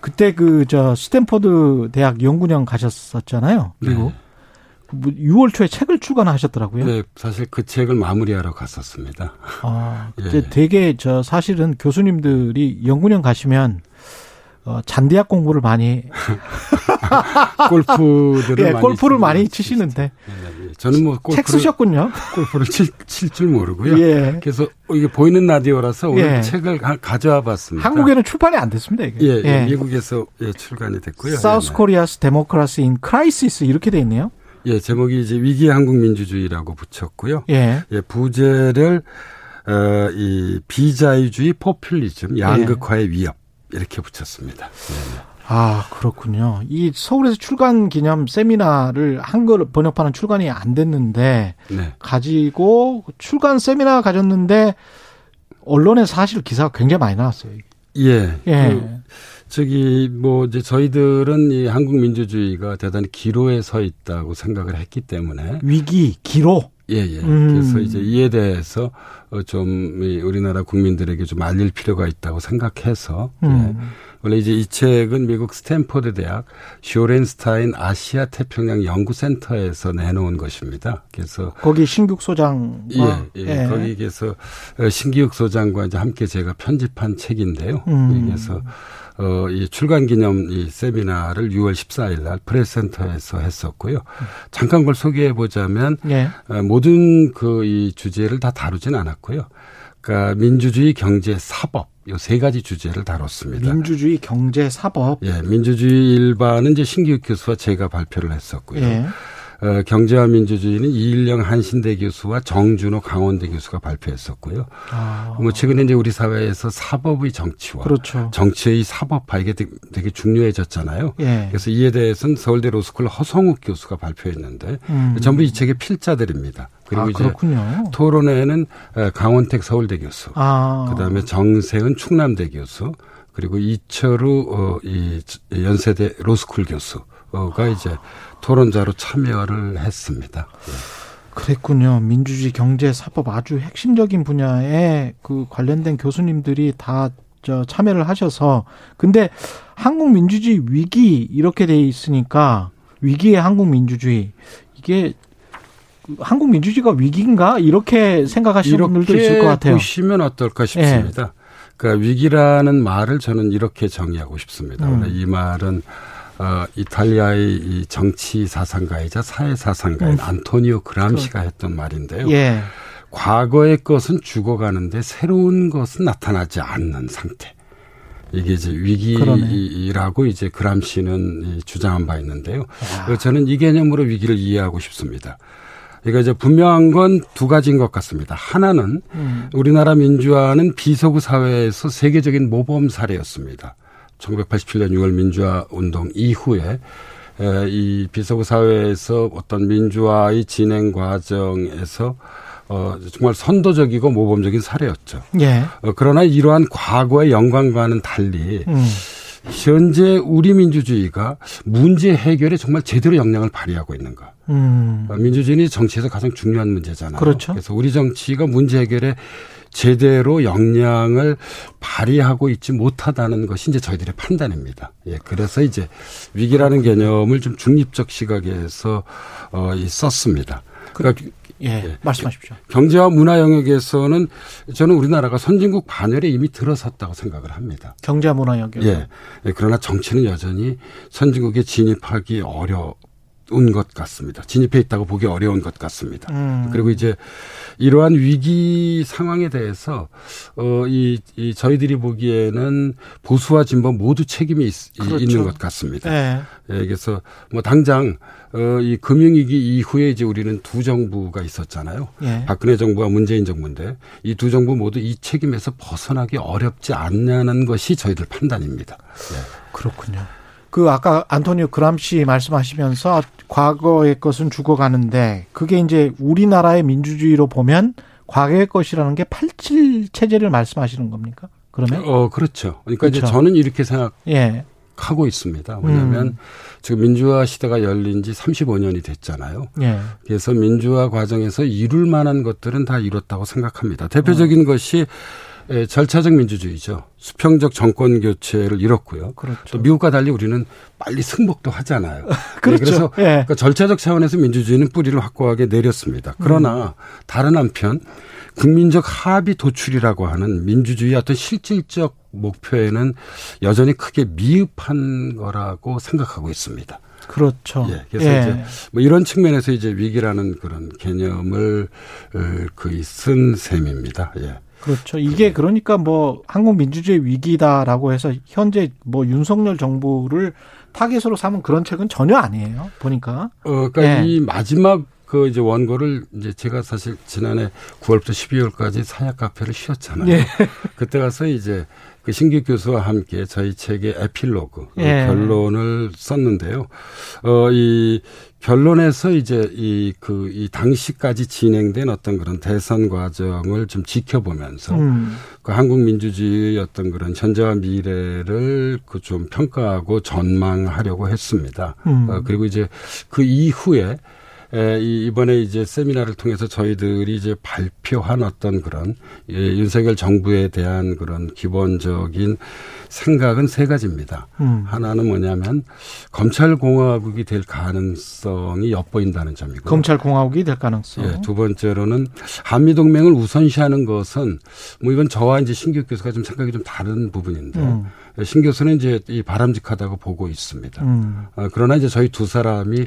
그때 그 저 스탠퍼드 대학 연구년 가셨었잖아요. 그리고 네. 6월 초에 책을 출간하셨더라고요. 네, 사실 그 책을 마무리하러 갔었습니다. 아, *laughs* 예. 되게 저 사실은 교수님들이 연구년 가시면 어, 잔디학 공부를 많이 *laughs* 골프들을 예, 많이 골프를 많이 치시는데 네, 네. 저는 뭐 골프를, 책 쓰셨군요. 골프를 칠 줄 모르고요. 예. 그래서 이게 보이는 라디오라서 오늘 예. 책을 가 져와 봤습니다. 한국에는 출판이 안 됐습니다. 이게. 예, 예. 미국에서 예, 출간이 됐고요. South Korea's Democracy in Crisis 이렇게 돼 있네요. 예, 제목이 이제 위기의 한국 민주주의라고 붙였고요. 예. 예, 부제를 어, 이 비자유주의 포퓰리즘 양극화의 위협 이렇게 붙였습니다. 네. 아, 그렇군요. 이 서울에서 출간 기념 세미나를 한글 번역판은 출간이 안 됐는데 네. 가지고 출간 세미나 가졌는데 언론에 사실 기사가 굉장히 많이 나왔어요. 예. 예. 그 저기 뭐 이제 저희들은 이 한국 민주주의가 대단히 기로에 서 있다고 생각을 했기 때문에 위기 기로 예, 예. 음. 그래서 이제 이에 대해서 어, 좀 우리나라 국민들에게 좀 알릴 필요가 있다고 생각해서 예. 음. 예. 원래 이제 이 책은 미국 스탠포드 대학 쇼렌스타인 아시아 태평양 연구센터에서 내놓은 것입니다. 그래서 거기 신기욱 소장 예, 예, 예. 거기에서 신기욱 소장과 이제 함께 제가 편집한 책인데요. 음. 그래서 어, 이 출간 기념 이 세미나를 6월 14일 날 프레스센터에서 했었고요. 잠깐 그걸 소개해 보자면 예. 어, 모든 그 이 주제를 다 다루진 않았고요. 그러니까 민주주의, 경제, 사법 요세 가지 주제를 다뤘습니다. 민주주의, 경제, 사법. 예, 민주주의 일반은 이제 신기욱 교수와 제가 발표를 했었고요. 예. 어, 경제와 민주주의는 이일령 한신대 교수와 정준호 강원대 교수가 발표했었고요. 아. 뭐 최근에 이제 우리 사회에서 사법의 정치와 그렇죠. 정치의 사법화 이게 되게, 되게 중요해졌잖아요. 예. 그래서 이에 대해서는 서울대 로스쿨 허성욱 교수가 발표했는데 음. 전부 이 책의 필자들입니다. 그리고 아, 이제. 토론회는 에, 강원택 서울대 교수, 아. 그다음에 정세은 충남대 교수, 그리고 이철우 어, 이 연세대 로스쿨 교수가 이제 토론자로 참여를 했습니다. 그랬군요. 민주주의 경제 사법 아주 핵심적인 분야에 그 관련된 교수님들이 다 저 참여를 하셔서 근데 한국 민주주의 위기 이렇게 돼 있으니까 위기의 한국 민주주의 이게 그 한국 민주주의가 위기인가 이렇게 생각하시는 분들도 있을 것 같아요. 보시면 어떨까 싶습니다. 그러니까 위기라는 말을 저는 이렇게 정의하고 싶습니다. 음. 이 말은 어, 이탈리아의 이 정치 사상가이자 사회 사상가인 음. 안토니오 그람시가 했던 말인데요. 예. 과거의 것은 죽어가는데 새로운 것은 나타나지 않는 상태. 이게 이제 위기라고 이제 그람시는 주장한 바 있는데요. 그래서 저는 이 개념으로 위기를 이해하고 싶습니다. 그러니까 이제 분명한 건 두 가지인 것 같습니다. 하나는 음. 우리나라 민주화는 비서구 사회에서 세계적인 모범 사례였습니다. 1987년 6월 민주화 운동 이후에 에, 이 비서구 사회에서 어떤 민주화의 진행 과정에서 어, 정말 선도적이고 모범적인 사례였죠. 예. 어, 그러나 이러한 과거의 영광과는 달리 음. 현재 우리 민주주의가 문제 해결에 정말 제대로 역량을 발휘하고 있는가. 음. 어, 민주주의는 정치에서 가장 중요한 문제잖아요. 그렇죠. 그래서 우리 정치가 문제 해결에 제대로 역량을 발휘하고 있지 못하다는 것이 이제 저희들의 판단입니다. 예, 그래서 이제 위기라는 개념을 좀 중립적 시각에서 어, 이 썼습니다. 그러니까 예. 말씀하십시오. 경제와 문화 영역에서는 저는 우리나라가 선진국 반열에 이미 들어섰다고 생각을 합니다. 경제 문화 영역. 예. 예, 그러나 정치는 여전히 선진국에 진입하기 어려 운 것 같습니다. 진입해 있다고 보기 어려운 것 같습니다. 음. 그리고 이제 이러한 위기 상황에 대해서 어이 이 저희들이 보기에는 보수와 진보 모두 책임이 있, 그렇죠. 있는 것 같습니다. 예. 예, 그래서 뭐 당장 어 이 금융위기 이후에 이제 우리는 두 정부가 있었잖아요. 예. 박근혜 정부와 문재인 정부인데 이 두 정부 모두 이 책임에서 벗어나기 어렵지 않냐는 것이 저희들 판단입니다. 그렇군요. 그 아까 안토니오 그람시 말씀하시면서 과거의 것은 죽어가는데 그게 이제 우리나라의 민주주의로 보면 과거의 것이라는 게 87 체제를 말씀하시는 겁니까? 그러면 어 그렇죠. 그러니까 이제 그렇죠. 저는 이렇게 생각. 예. 하고 있습니다. 왜냐하면 음. 지금 민주화 시대가 열린 지 35년이 됐잖아요. 예. 그래서 민주화 과정에서 이룰 만한 것들은 다 이뤘다고 생각합니다. 대표적인 것이 에, 절차적 민주주의죠. 수평적 정권 교체를 이뤘고요. 그렇죠. 또 미국과 달리 우리는 빨리 승복도 하잖아요. *laughs* 네, 그렇죠. 그래서 예. 그러니까 절차적 차원에서 민주주의는 뿌리를 확고하게 내렸습니다. 그러나 음. 다른 한편 국민적 합의 도출이라고 하는 민주주의의 어떤 실질적 목표에는 여전히 크게 미흡한 거라고 생각하고 있습니다. 그렇죠. 예, 그래서 예. 이제 뭐 이런 측면에서 이제 위기라는 그런 개념을 어, 거의 쓴 셈입니다. 예. 그렇죠. 이게 그러니까 뭐 한국 민주주의 위기다라고 해서 현재 뭐 윤석열 정부를 타겟으로 삼은 그런 책은 전혀 아니에요. 보니까. 어, 그러니까 예. 이 마지막 그 이제 원고를 이제 제가 사실 지난해 9월부터 12월까지 사약 카페를 쉬었잖아요. 예. 그때 가서 이제 그 신규 교수와 함께 저희 책의 에필로그 어, 예. 결론을 썼는데요. 어, 이 결론에서 이제 이그 이 당시까지 진행된 어떤 그런 대선 과정을 좀 지켜보면서 음. 그 한국 민주주의의 어떤 그런 현재와 미래를 그 좀 평가하고 전망하려고 했습니다. 음. 어, 그리고 이제 그 이후에 에, 이- 이번에 이제 세미나를 통해서 저희들이 이제 발표한 어떤 그런 예, 윤석열 정부에 대한 그런 기본적인 생각은 세 가지입니다. 음. 하나는 뭐냐면 검찰공화국이 될 가능성이 엿보인다는 점이고 검찰 공화국이 될 가능성. 예, 두 번째로는 한미 동맹을 우선시하는 것은 뭐 이건 저와 이제 신규 교수가 좀 생각이 좀 다른 부분인데 음. 신 교수는 이제 이 바람직하다고 보고 있습니다. 음. 어, 그러나 이제 저희 두 사람이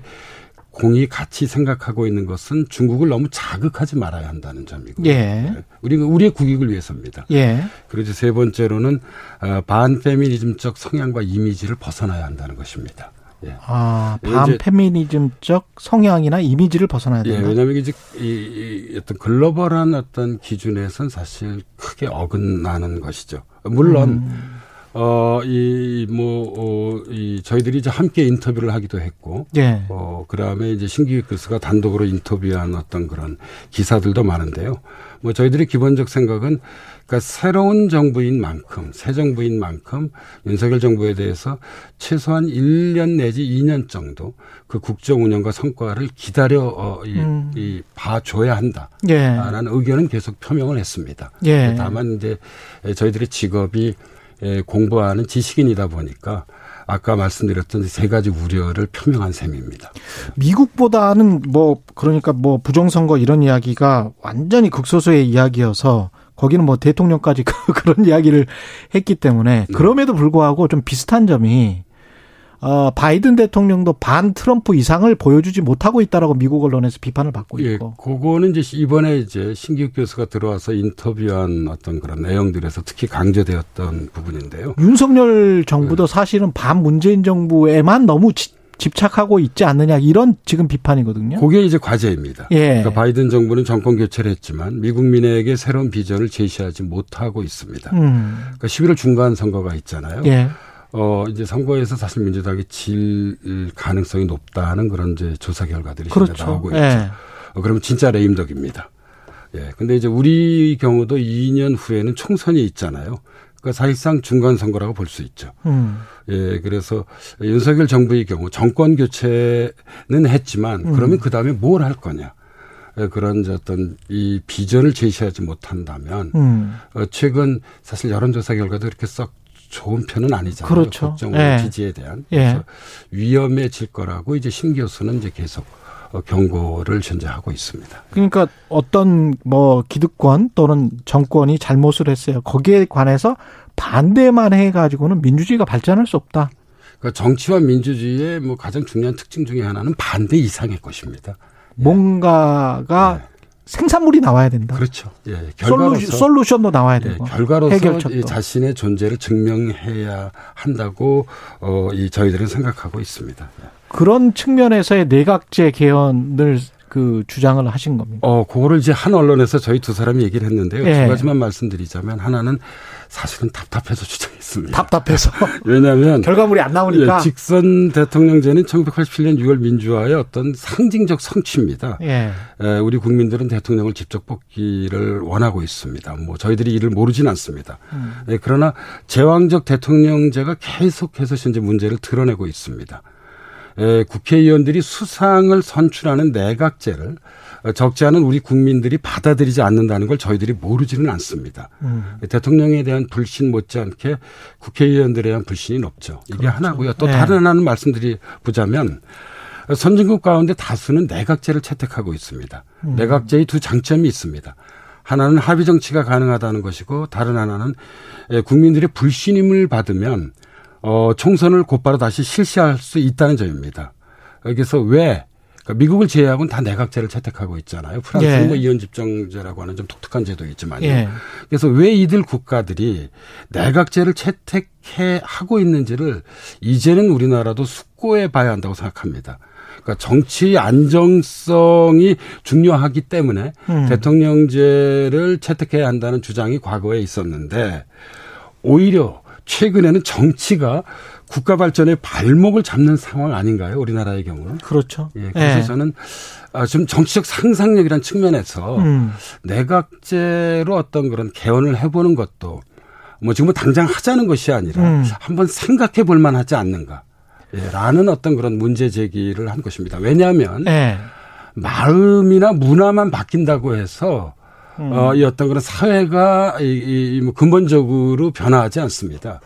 공이 같이 생각하고 있는 것은 중국을 너무 자극하지 말아야 한다는 점이고 예. 우리가 우리의 국익을 위해서입니다. 예. 그리고 세 번째로는 어, 반페미니즘적 성향과 이미지를 벗어나야 한다는 것입니다. 예. 아, 반페미니즘적 성향이나 이미지를 벗어나야 예, 된다. 왜냐하면 이제 이, 이 어떤 글로벌한 어떤 기준에선 사실 크게 어긋나는 것이죠. 물론 음. 어, 이, 뭐, 어, 이, 저희들이 이제 함께 인터뷰를 하기도 했고, 예. 어, 그 다음에 이제 신기익 교수가 단독으로 인터뷰한 어떤 그런 기사들도 많은데요. 뭐 저희들의 기본적 생각은, 그러니까 새로운 정부인 만큼, 새 정부인 만큼 윤석열 정부에 대해서 최소한 1년 내지 2년 정도 그 국정 운영과 성과를 기다려, 어, 이, 음. 이 봐줘야 한다. 예. 라는 의견은 계속 표명을 했습니다. 예. 다만 이제 저희들의 직업이 에, 공부하는 지식인이다 보니까 아까 말씀드렸던 세 가지 우려를 표명한 셈입니다. 미국보다는 뭐 그러니까 뭐 부정선거 이런 이야기가 완전히 극소수의 이야기여서 거기는 뭐 대통령까지 *laughs* 그런 이야기를 했기 때문에 네. 그럼에도 불구하고 좀 비슷한 점이 어 바이든 대통령도 반 트럼프 이상을 보여주지 못하고 있다라고 미국 언론에서 비판을 받고 예, 있고 그거는 이제 이번에 이제 신기욱 교수가 들어와서 인터뷰한 어떤 그런 내용들에서 특히 강조되었던 부분인데요. 윤석열 네. 정부도 사실은 반 문재인 정부에만 너무 지- 집착하고 있지 않느냐 이런 지금 비판이거든요. 그게 이제 과제입니다. 예. 그러니까 바이든 정부는 정권 교체를 했지만 미국민에게 새로운 비전을 제시하지 못하고 있습니다. 음. 그러니까 11월 중간 선거가 있잖아요. 예. 어, 이제 선거에서 사실 민주당이 질 가능성이 높다는 그런 이제 조사 결과들이 그렇죠. 현재 나오고 있죠. 예. 어, 그러면 진짜 레임덕입니다. 예. 근데 이제 우리 경우도 2년 후에는 총선이 있잖아요. 그러니까 사실상 중간 선거라고 볼 수 있죠. 음. 예, 그래서 윤석열 정부의 경우 정권 교체는 했지만 음. 그러면 그 다음에 뭘 할 거냐. 예, 그런 어떤 이 비전을 제시하지 못한다면 음. 어, 최근 사실 여론조사 결과도 이렇게 썩 좋은 편은 아니잖아요. 그렇죠. 국정 예. 지지에 대한. 예. 위험해질 거라고 이제 신 교수는 이제 계속 어, 경고를 현재 하고 있습니다. 그러니까 어떤 뭐 기득권 또는 정권이 잘못을 했어요. 거기에 관해서 반대만 해가지고는 민주주의가 발전할 수 없다. 그러니까 정치와 민주주의의 뭐 가장 중요한 특징 중에 하나는 반대 이상의 것입니다. 뭔가가 생산물이 나와야 된다. 그렇죠. 예, 솔루, 결과로서 솔루션 도 나와야 예, 되고. 결과로서 해결책도. 이 자신의 존재를 증명해야 한다고 어, 이 저희들은 생각하고 있습니다. 그런 측면에서의 내각제 개헌을 그 주장을 하신 겁니다. 어, 그거를 이제 한 언론에서 저희 두 사람이 얘기를 했는데요. 예. 두 가지만 말씀드리자면 하나는 사실은 답답해서 주장했습니다. 답답해서 *laughs* 왜냐하면 결과물이 안 나오니까. 예, 직선 대통령제는 1987년 6월 민주화의 어떤 상징적 성취입니다. 예. 에, 우리 국민들은 대통령을 직접 뽑기를 원하고 있습니다. 뭐 저희들이 이를 모르진 않습니다. 음. 에, 그러나 제왕적 대통령제가 계속해서 현재 문제를 드러내고 있습니다. 에, 국회의원들이 수상을 선출하는 내각제를 어, 적지 않은 우리 국민들이 받아들이지 않는다는 걸 저희들이 모르지는 않습니다. 음. 대통령에 대한 불신 못지않게 국회의원들에 대한 불신이 높죠. 이게 그렇죠. 하나고요. 또 네. 다른 하나는 말씀드리 보자면 선진국 가운데 다수는 내각제를 채택하고 있습니다. 음. 내각제의 두 장점이 있습니다. 하나는 합의 정치가 가능하다는 것이고 다른 하나는 예, 국민들의 불신임을 받으면 어, 총선을 곧바로 다시 실시할 수 있다는 점입니다. 여기서 왜 그러니까 미국을 제외하고는 다 내각제를 채택하고 있잖아요. 프랑스는 예. 뭐 이원 집정제라고 하는 좀 독특한 제도 있지만요. 예. 그래서 왜 이들 국가들이 내각제를 채택해 하고 있는지를 이제는 우리나라도 숙고해 봐야 한다고 생각합니다. 그러니까 정치 안정성이 중요하기 때문에 음. 대통령제를 채택해야 한다는 주장이 과거에 있었는데 오히려 최근에는 정치가 국가 발전의 발목을 잡는 상황 아닌가요? 우리나라의 경우는. 그렇죠. 예, 그래서 예. 저는 아, 좀 정치적 상상력이라는 측면에서 음. 내각제로 어떤 그런 개헌을 해보는 것도 뭐 지금 뭐 당장 하자는 것이 아니라 음. 한번 생각해 볼 만하지 않는가. 예, 라는 어떤 그런 문제 제기를 한 것입니다. 왜냐하면 예. 마음이나 문화만 바뀐다고 해서 음. 어, 이 어떤 그런 사회가 이, 이, 뭐 근본적으로 변화하지 않습니다.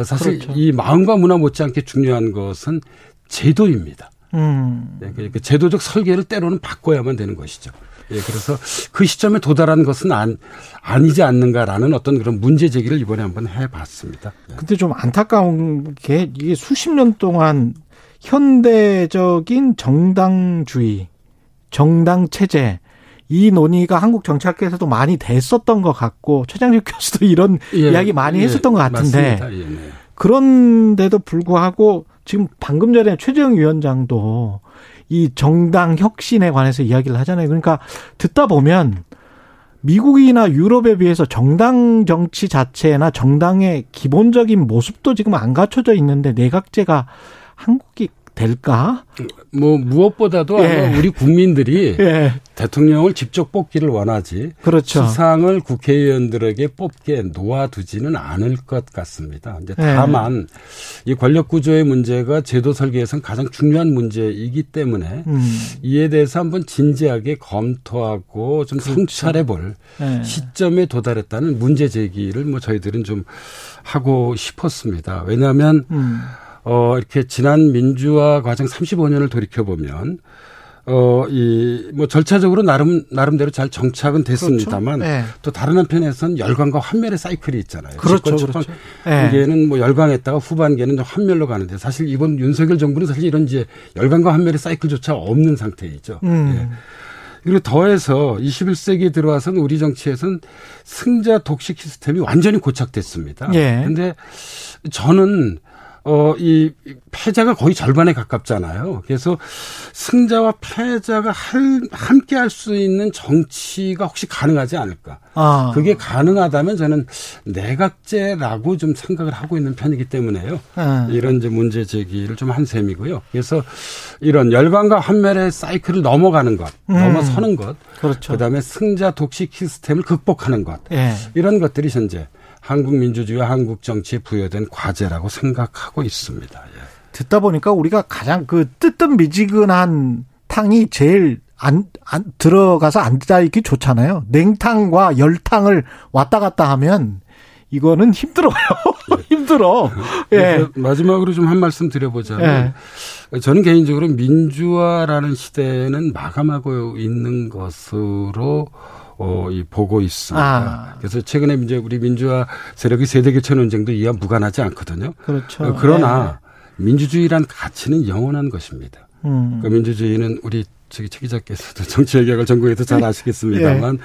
어, 사실 그렇죠. 이 마음과 문화 못지않게 중요한 것은 제도입니다. 음. 예, 그- 그 제도적 설계를 때로는 바꿔야만 되는 것이죠. 예, 그래서 그 시점에 도달한 것은 안, 아니지 않는가라는 어떤 그런 문제 제기를 이번에 한번 해봤습니다. 예. 근데 좀 안타까운 게 이게 수십 년 동안 현대적인 정당주의, 정당 체제 이 논의가 한국 정치학계에서도 많이 됐었던 것 같고 최장식 *laughs* 교수도 이런 예, 이야기 많이 예, 했었던 것 같은데. 예, 네. 그런데도 불구하고 지금 방금 전에 최재형 위원장도 이 정당 혁신에 관해서 이야기를 하잖아요. 그러니까 듣다 보면 미국이나 유럽에 비해서 정당 정치 자체나 정당의 기본적인 모습도 지금 안 갖춰져 있는데 내각제가 한국이 될까? 뭐 무엇보다도 예. 아마 우리 국민들이 *laughs* 예. 대통령을 직접 뽑기를 원하지 그렇죠. 수상을 국회의원들에게 뽑게 놓아두지는 않을 것 같습니다. 이제 예. 다만 이 권력 구조의 문제가 제도 설계에선 가장 중요한 문제이기 때문에 음. 이에 대해서 한번 진지하게 검토하고 좀 성찰해 볼 예. 시점에 도달했다는 문제 제기를 뭐 저희들은 좀 하고 싶었습니다. 왜냐하면 음. 어, 이렇게 지난 민주화 과정 35년을 돌이켜보면, 어, 이, 뭐 절차적으로 나름, 나름대로 잘 정착은 됐습니다만, 그렇죠. 예. 또 다른 한편에선 열광과 환멸의 사이클이 있잖아요. 그렇죠, 그렇죠. 예. 이게는 뭐 열광했다가 후반기에는 좀 환멸로 가는데 사실 이번 윤석열 정부는 사실 이런 이제 열광과 환멸의 사이클조차 없는 상태이죠. 음. 예. 그리고 더해서 21세기에 들어와서는 우리 정치에서는 승자 독식 시스템이 완전히 고착됐습니다. 예. 근데 저는 어, 이 패자가 거의 절반에 가깝잖아요. 그래서 승자와 패자가 할, 함께 할 수 있는 정치가 혹시 가능하지 않을까. 아. 그게 가능하다면 저는 내각제라고 좀 생각을 하고 있는 편이기 때문에요. 예. 이런 이제 문제 제기를 좀 한 셈이고요. 그래서 이런 열광과 환멸의 사이클을 넘어가는 것, 음. 넘어서는 것, 그렇죠. 그다음에 승자 독식 시스템을 극복하는 것, 예. 이런 것들이 현재 한국 민주주의와 한국 정치에 부여된 과제라고 생각하고 있습니다. 예. 듣다 보니까 우리가 가장 그 뜨뜻미지근한 탕이 제일 안, 안 들어가서 앉아 있기 좋잖아요. 냉탕과 열탕을 왔다 갔다 하면 이거는 힘들어요. *laughs* 힘들어. *laughs* 예. 그래서 마지막으로 좀 한 말씀 드려보자면 저는 개인적으로 민주화라는 시대는 마감하고 있는 것으로 어, 이 보고 있습니다. 아. 그래서 최근에 이제 우리 민주화 세력의 세대 교체 논쟁도 이와 무관하지 않거든요. 그렇죠. 어, 그러나 민주주의란 가치는 영원한 것입니다. 음. 그 민주주의는 우리 저기 최 기자께서도 *laughs* 정치외교학을 전공해서 잘 아시겠습니다만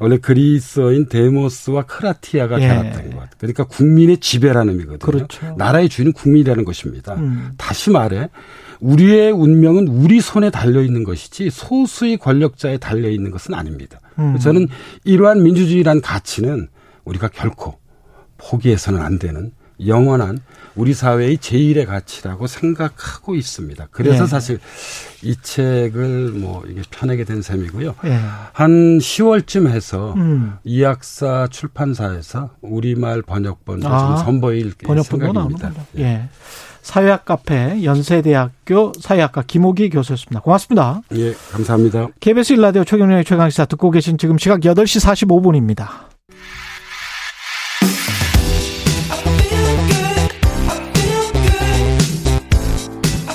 원래 그리스어인 데모스와 크라티아가 예. 결합된 것. 그러니까 국민의 지배라는 의미거든요. 그렇죠. 나라의 주인은 국민이라는 것입니다. 음. 다시 말해 우리의 운명은 우리 손에 달려 있는 것이지 소수의 권력자에 달려 있는 것은 아닙니다. 음. 저는 이러한 민주주의란 가치는 우리가 결코 포기해서는 안 되는 영원한 우리 사회의 제일의 가치라고 생각하고 있습니다. 그래서 예. 사실 이 책을 뭐 이게 펴내게 된 셈이고요. 예. 한 10월쯤 해서 음. 이학사 출판사에서 우리말 번역본도 아, 좀 선보일 번역본도 생각입니다. 나오는군요. 예. 사회학 카페 연세대학교 사회학과 김호기 교수였습니다. 고맙습니다. 예, 감사합니다. KBS 일라디오 최경련의 최강시사 듣고 계신 지금 시각 8시 45분입니다.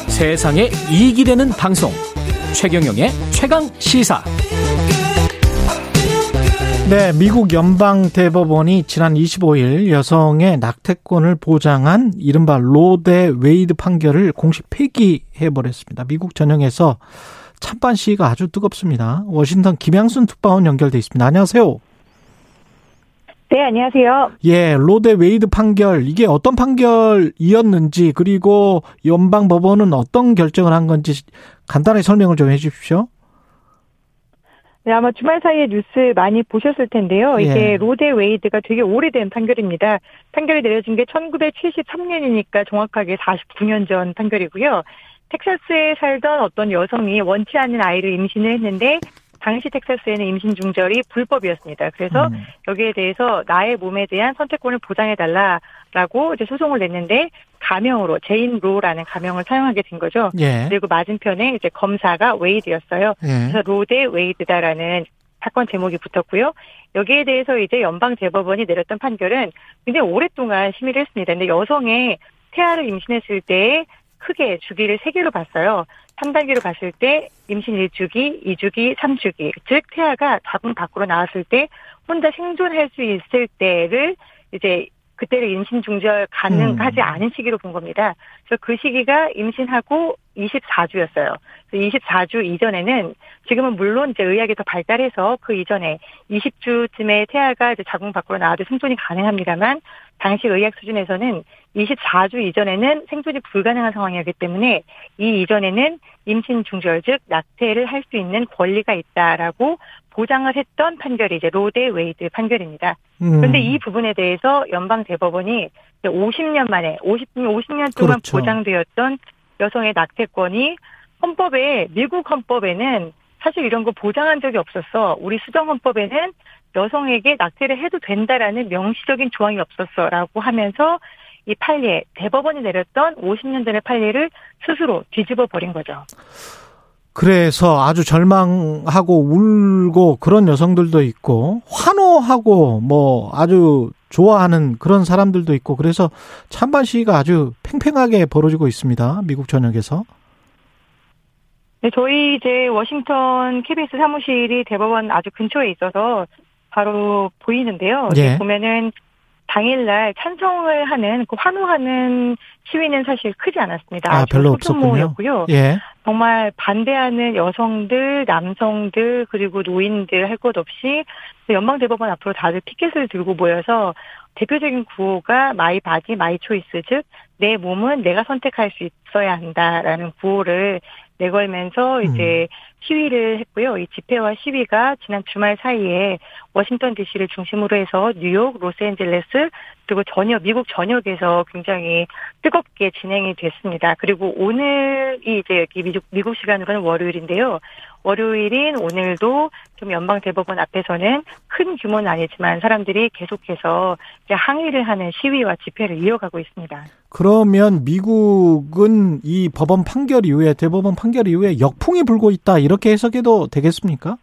세상에 이익이 되는 방송 최경영의 최강 시사 네, 미국 연방 대법원이 지난 25일 여성의 낙태권을 보장한 이른바 로 대 웨이드 판결을 공식 폐기해 버렸습니다. 미국 전역에서 찬반 시위가 아주 뜨겁습니다. 워싱턴 김양순 특파원 연결돼 있습니다. 안녕하세요. 네, 안녕하세요. 예, 로 대 웨이드 판결 이게 어떤 판결이었는지 그리고 연방 법원은 어떤 결정을 한 건지 간단하게 설명을 좀 해 주십시오. 네, 아마 주말 사이에 뉴스 많이 보셨을 텐데요. 이게 예. 로데 웨이드가 되게 오래된 판결입니다. 판결이 내려진 게 1973년이니까 정확하게 49년 전 판결이고요. 텍사스에 살던 어떤 여성이 원치 않는 아이를 임신을 했는데 당시 텍사스에는 임신 중절이 불법이었습니다. 그래서 음. 여기에 대해서 나의 몸에 대한 선택권을 보장해 달라라고 이제 소송을 냈는데 가명으로 제인 로라는 가명을 사용하게 된 거죠. 예. 그리고 맞은편에 이제 검사가 웨이드였어요. 예. 그래서 로 대 웨이드다라는 사건 제목이 붙었고요. 여기에 대해서 이제 연방 대법원이 내렸던 판결은 굉장히 오랫동안 심의를 했습니다. 근데 여성의 태아를 임신했을 때 크게 주기를 세 개로 봤어요. 3단계로 봤을 때 임신 1주기, 2주기, 3주기. 즉 태아가 자궁 밖으로 나왔을 때 혼자 생존할 수 있을 때를 이제 그때를 임신 중절 가능하지 음. 않은 시기로 본 겁니다. 그래서 그 시기가 임신하고 24주였어요. 그래서 24주 이전에는 지금은 물론 이제 의학이 더 발달해서 그 이전에 20주쯤에 태아가 이제 자궁 밖으로 나와도 생존이 가능합니다만 당시 의학 수준에서는 24주 이전에는 생존이 불가능한 상황이었기 때문에 이 이전에는 임신 중절 즉 낙태를 할 수 있는 권리가 있다라고 보장을 했던 판결이 이제 로 대 웨이드 판결입니다. 음. 그런데 이 부분에 대해서 연방 대법원이 50년 만에 50 50년 동안 그렇죠. 보장되었던 여성의 낙태권이 헌법에 미국 헌법에는 사실 이런 거 보장한 적이 없었어. 우리 수정 헌법에는 여성에게 낙태를 해도 된다라는 명시적인 조항이 없었어라고 하면서 이 판례 대법원이 내렸던 50년 전의 판례를 스스로 뒤집어 버린 거죠. 그래서 아주 절망하고 울고 그런 여성들도 있고 환호하고 뭐 아주 좋아하는 그런 사람들도 있고 그래서 찬반 시위가 아주 팽팽하게 벌어지고 있습니다. 미국 전역에서. 네, 저희 이제 워싱턴 KBS 사무실이 대법원 아주 근처에 있어서 바로 보이는데요. 예. 보면은 당일날 찬성을 하는 그 환호하는 시위는 사실 크지 않았습니다. 아, 별로 없었군요. 소규모였고요. 예. 정말 반대하는 여성들, 남성들, 그리고 노인들 할 것 없이 연방 대법원 앞으로 다들 피켓을 들고 모여서 대표적인 구호가 my body my choice 즉 내 몸은 내가 선택할 수 있어야 한다라는 구호를 내걸면서 이제 시위를 했고요. 이 집회와 시위가 지난 주말 사이에 워싱턴 DC를 중심으로 해서 뉴욕, 로스앤젤레스 그리고 전역 미국 전역에서 굉장히 뜨겁게 진행이 됐습니다. 그리고 오늘이 이제 미국 시간으로는 월요일인데요. 월요일인 오늘도 좀 연방 대법원 앞에서는 큰 규모는 아니지만 사람들이 계속해서 이제 항의를 하는 시위와 집회를 이어가고 있습니다. 그러면 미국은 이 법원 판결 이후에 대법원 판결 이후에 역풍이 불고 있다 이렇게 해석해도 되겠습니까?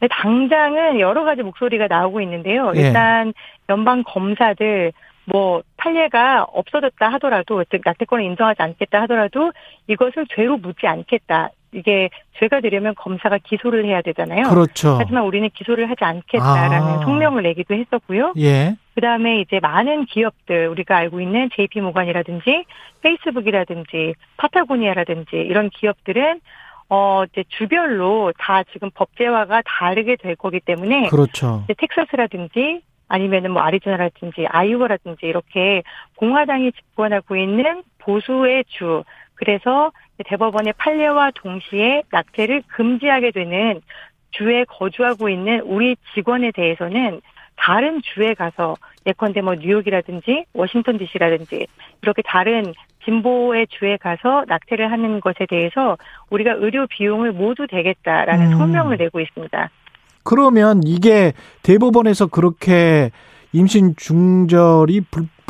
네, 당장은 여러 가지 목소리가 나오고 있는데요. 예. 일단 연방 검사들 뭐 판례가 없어졌다 하더라도 즉 낙태권을 인정하지 않겠다 하더라도 이것을 죄로 묻지 않겠다. 이게 죄가 되려면 검사가 기소를 해야 되잖아요. 그렇죠. 하지만 우리는 기소를 하지 않겠다라는 아. 성명을 내기도 했었고요. 예. 그다음에 이제 많은 기업들 우리가 알고 있는 JP 모건이라든지 페이스북이라든지 파타고니아라든지 이런 기업들은 어 이제 주별로 다 지금 법제화가 다르게 될 거기 때문에 그렇죠. 이제 텍사스라든지 아니면은 뭐 아리조나라든지 아이오와라든지 이렇게 공화당이 집권하고 있는 보수의 주 그래서 대법원의 판례와 동시에 낙태를 금지하게 되는 주에 거주하고 있는 우리 직원에 대해서는 다른 주에 가서 예컨대 뭐 뉴욕이라든지 워싱턴 DC라든지 이렇게 다른 진보의 주에 가서 낙태를 하는 것에 대해서 우리가 의료 비용을 모두 대겠다라는 음. 성명을 내고 있습니다. 그러면 이게 대법원에서 그렇게 임신 중절이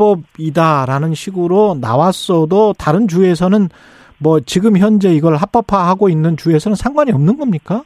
불법이다라는 식으로 나왔어도 다른 주에서는 뭐 지금 현재 이걸 합법화하고 있는 주에서는 상관이 없는 겁니까?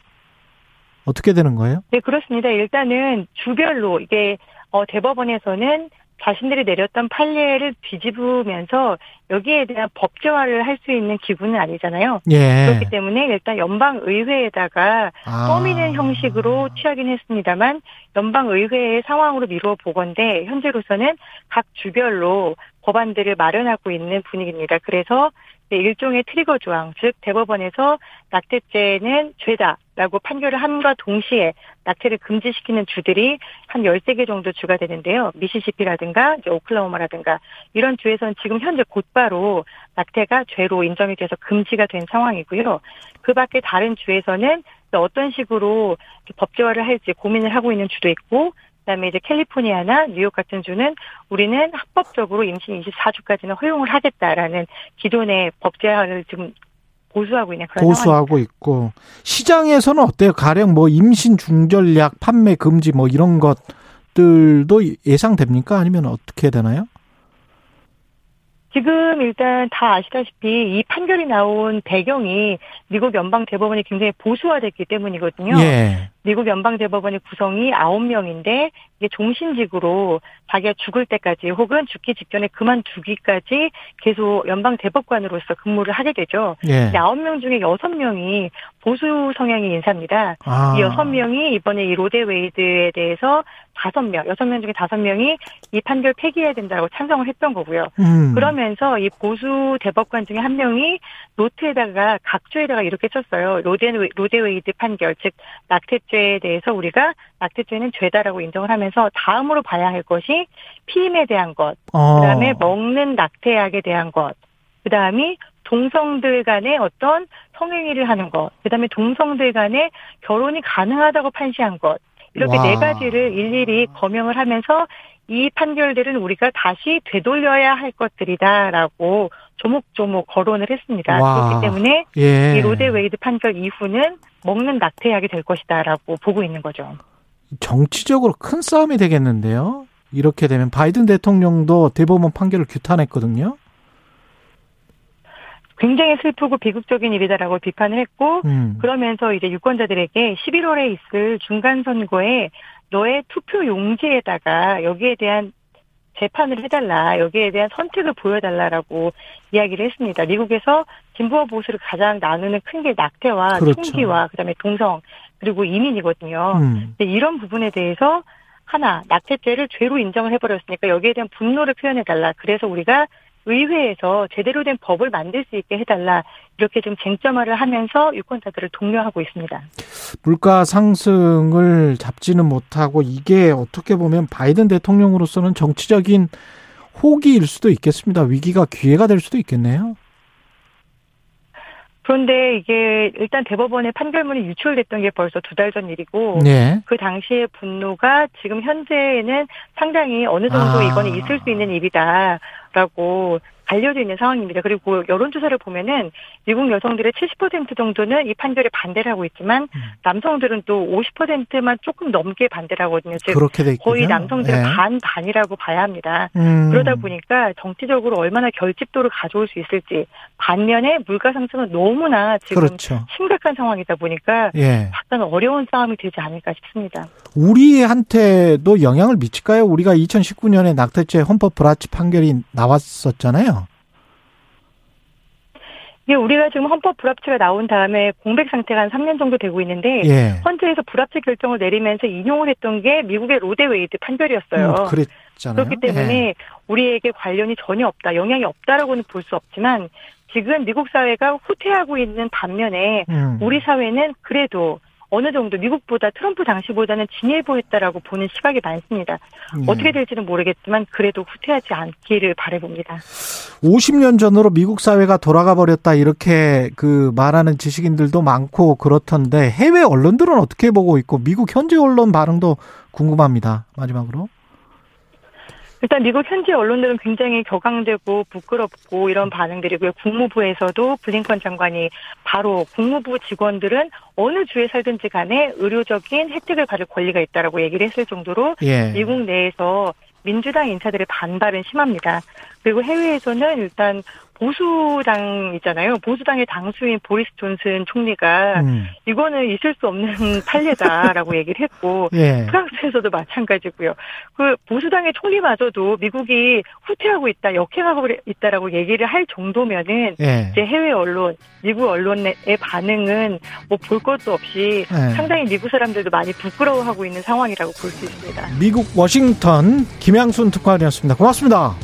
어떻게 되는 거예요? 네, 그렇습니다. 일단은 주별로 이게 어, 대법원에서는 자신들이 내렸던 판례를 뒤집으면서 여기에 대한 법제화를 할 수 있는 기구는 아니잖아요. 예. 그렇기 때문에 일단 연방 의회에다가 아. 떠미는 형식으로 취하긴 했습니다만 연방 의회의 상황으로 미루어 보건데 현재로서는 각 주별로 법안들을 마련하고 있는 분위기입니다. 그래서 네, 일종의 트리거 조항, 즉 대법원에서 낙태죄는 죄다 라고 판결을 함과 동시에 낙태를 금지시키는 주들이 한 13개 정도 주가 되는데요. 미시시피라든가 이제 오클라호마라든가 이런 주에서는 지금 현재 곧바로 낙태가 죄로 인정이 돼서 금지가 된 상황이고요. 그 밖에 다른 주에서는 어떤 식으로 법제화를 할지 고민을 하고 있는 주도 있고 그다음에 이제 캘리포니아나 뉴욕 같은 주는 우리는 합법적으로 임신 24주까지는 허용을 하겠다라는 기존의 법제화를 지금 고수하고 있는 그런 고수하고 있고 시장에서는 어때요? 가령 뭐 임신 중절약 판매 금지 뭐 이런 것들도 예상됩니까? 아니면 어떻게 되나요? 지금 일단 다 아시다시피 이 판결이 나온 배경이 미국 연방 대법원이 굉장히 보수화됐기 때문이거든요. 예. 미국 연방 대법원의 구성이 9명인데 이게 종신직으로 자기가 죽을 때까지 혹은 죽기 직전에 그만두기까지 계속 연방 대법관으로서 근무를 하게 되죠. 예. 이 9명 중에 6명이 보수 성향의 인사입니다. 아. 이 6명이 이번에 이 로 대 웨이드에 대해서 5명, 6명 중에 5명이 이 판결 폐기해야 된다고 찬성을 했던 거고요. 음. 그러면서 이 보수 대법관 중에 한 명이 노트에다가 각주에다가 이렇게 썼어요. 로 대, 로 대 웨이드 판결, 즉 낙태죄 낙태죄에 대해서 우리가 낙태죄는 죄다라고 인정을 하면서 다음으로 봐야 할 것이 피임에 대한 것, 어. 그다음에 먹는 낙태약에 대한 것, 그다음이 동성들 간의 어떤 성행위를 하는 것, 그다음에 동성들 간의 결혼이 가능하다고 판시한 것, 이렇게 와. 네 가지를 일일이 거명을 하면서 이 판결들은 우리가 다시 되돌려야 할 것들이다라고 조목조목 거론을 했습니다. 와. 그렇기 때문에 예. 이 로 대 웨이드 판결 이후는 먹는 낙태약이 될 것이다라고 보고 있는 거죠. 정치적으로 큰 싸움이 되겠는데요. 이렇게 되면 바이든 대통령도 대법원 판결을 규탄했거든요. 굉장히 슬프고 비극적인 일이다라고 비판을 했고 음. 그러면서 이제 유권자들에게 11월에 있을 중간 선거에 너의 투표 용지에다가 여기에 대한 재판을 해달라, 여기에 대한 선택을 보여달라라고 이야기를 했습니다. 미국에서 진보와 보수를 가장 나누는 큰 게 낙태와 그렇죠. 총기와 그다음에 동성 그리고 이민이거든요. 음. 근데 이런 부분에 대해서 하나 낙태죄를 죄로 인정을 해버렸으니까 여기에 대한 분노를 표현해달라. 그래서 우리가 의회에서 제대로 된 법을 만들 수 있게 해달라. 이렇게 좀 쟁점화를 하면서 유권자들을 독려하고 있습니다. 물가 상승을 잡지는 못하고 이게 어떻게 보면 바이든 대통령으로서는 정치적인 호기일 수도 있겠습니다. 위기가 기회가 될 수도 있겠네요. 그런데 이게 일단 대법원의 판결문이 유출됐던 게 벌써 두 달 전 일이고 네. 그 당시의 분노가 지금 현재는 상당히 어느 정도 아. 이거는 있을 수 있는 일이다 라고 알려져 있는 상황입니다. 그리고 여론조사를 보면은 미국 여성들의 70% 정도는 이 판결에 반대를 하고 있지만 음. 남성들은 또 50%만 조금 넘게 반대를 하거든요. 즉. 거의 남성들의 네. 반 반이라고 봐야 합니다. 음. 그러다 보니까 정치적으로 얼마나 결집도를 가져올 수 있을지 반면에 물가 상승은 너무나 지금 그렇죠. 심각한 상황이다 보니까 예. 약간 어려운 싸움이 되지 않을까 싶습니다. 우리한테도 영향을 미칠까요? 우리가 2019년에 낙태죄 헌법 불합치 판결이 나왔었잖아요. 이게 우리가 지금 헌법 불합치가 나온 다음에 공백 상태가 한 3년 정도 되고 있는데 예. 헌재에서 불합치 결정을 내리면서 인용을 했던 게 미국의 로 대 웨이드 판결이었어요. 음, 그랬잖아요. 그렇기 때문에 예. 우리에게 관련이 전혀 없다, 영향이 없다라고는 볼 수 없지만 지금 미국 사회가 후퇴하고 있는 반면에 음. 우리 사회는 그래도 어느 정도 미국보다 트럼프 당시보다는 진일보했다라고 보는 시각이 많습니다. 예. 어떻게 될지는 모르겠지만 그래도 후퇴하지 않기를 바라봅니다. 50년 전으로 미국 사회가 돌아가 버렸다 이렇게 그 말하는 지식인들도 많고 그렇던데 해외 언론들은 어떻게 보고 있고 미국 현지 언론 반응도 궁금합니다. 마지막으로. 일단 미국 현지 언론들은 굉장히 격앙되고 부끄럽고 이런 반응들이고요. 국무부에서도 블링컨 장관이 바로 국무부 직원들은 어느 주에 살든지 간에 의료적인 혜택을 받을 권리가 있다라고 얘기를 했을 정도로 예. 미국 내에서 민주당 인사들의 반발은 심합니다. 그리고 해외에서는 일단 보수당이잖아요. 보수당의 당수인 보리스 존슨 총리가 음. 이거는 있을 수 없는 *laughs* 판례다라고 얘기를 했고 예. 프랑스에서도 마찬가지고요. 그 보수당의 총리마저도 미국이 후퇴하고 있다, 역행하고 있다라고 얘기를 할 정도면은 예. 이제 해외 언론, 미국 언론의 반응은 뭐 볼 것도 없이 예. 상당히 미국 사람들도 많이 부끄러워하고 있는 상황이라고 볼 수 있습니다. 미국 워싱턴 김양순 특파원이었습니다. 고맙습니다.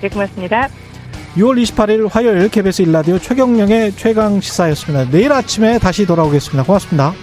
네, 고맙습니다. 6월 28일 화요일 KBS 일라디오 최경령의 최강 시사였습니다. 내일 아침에 다시 돌아오겠습니다. 고맙습니다.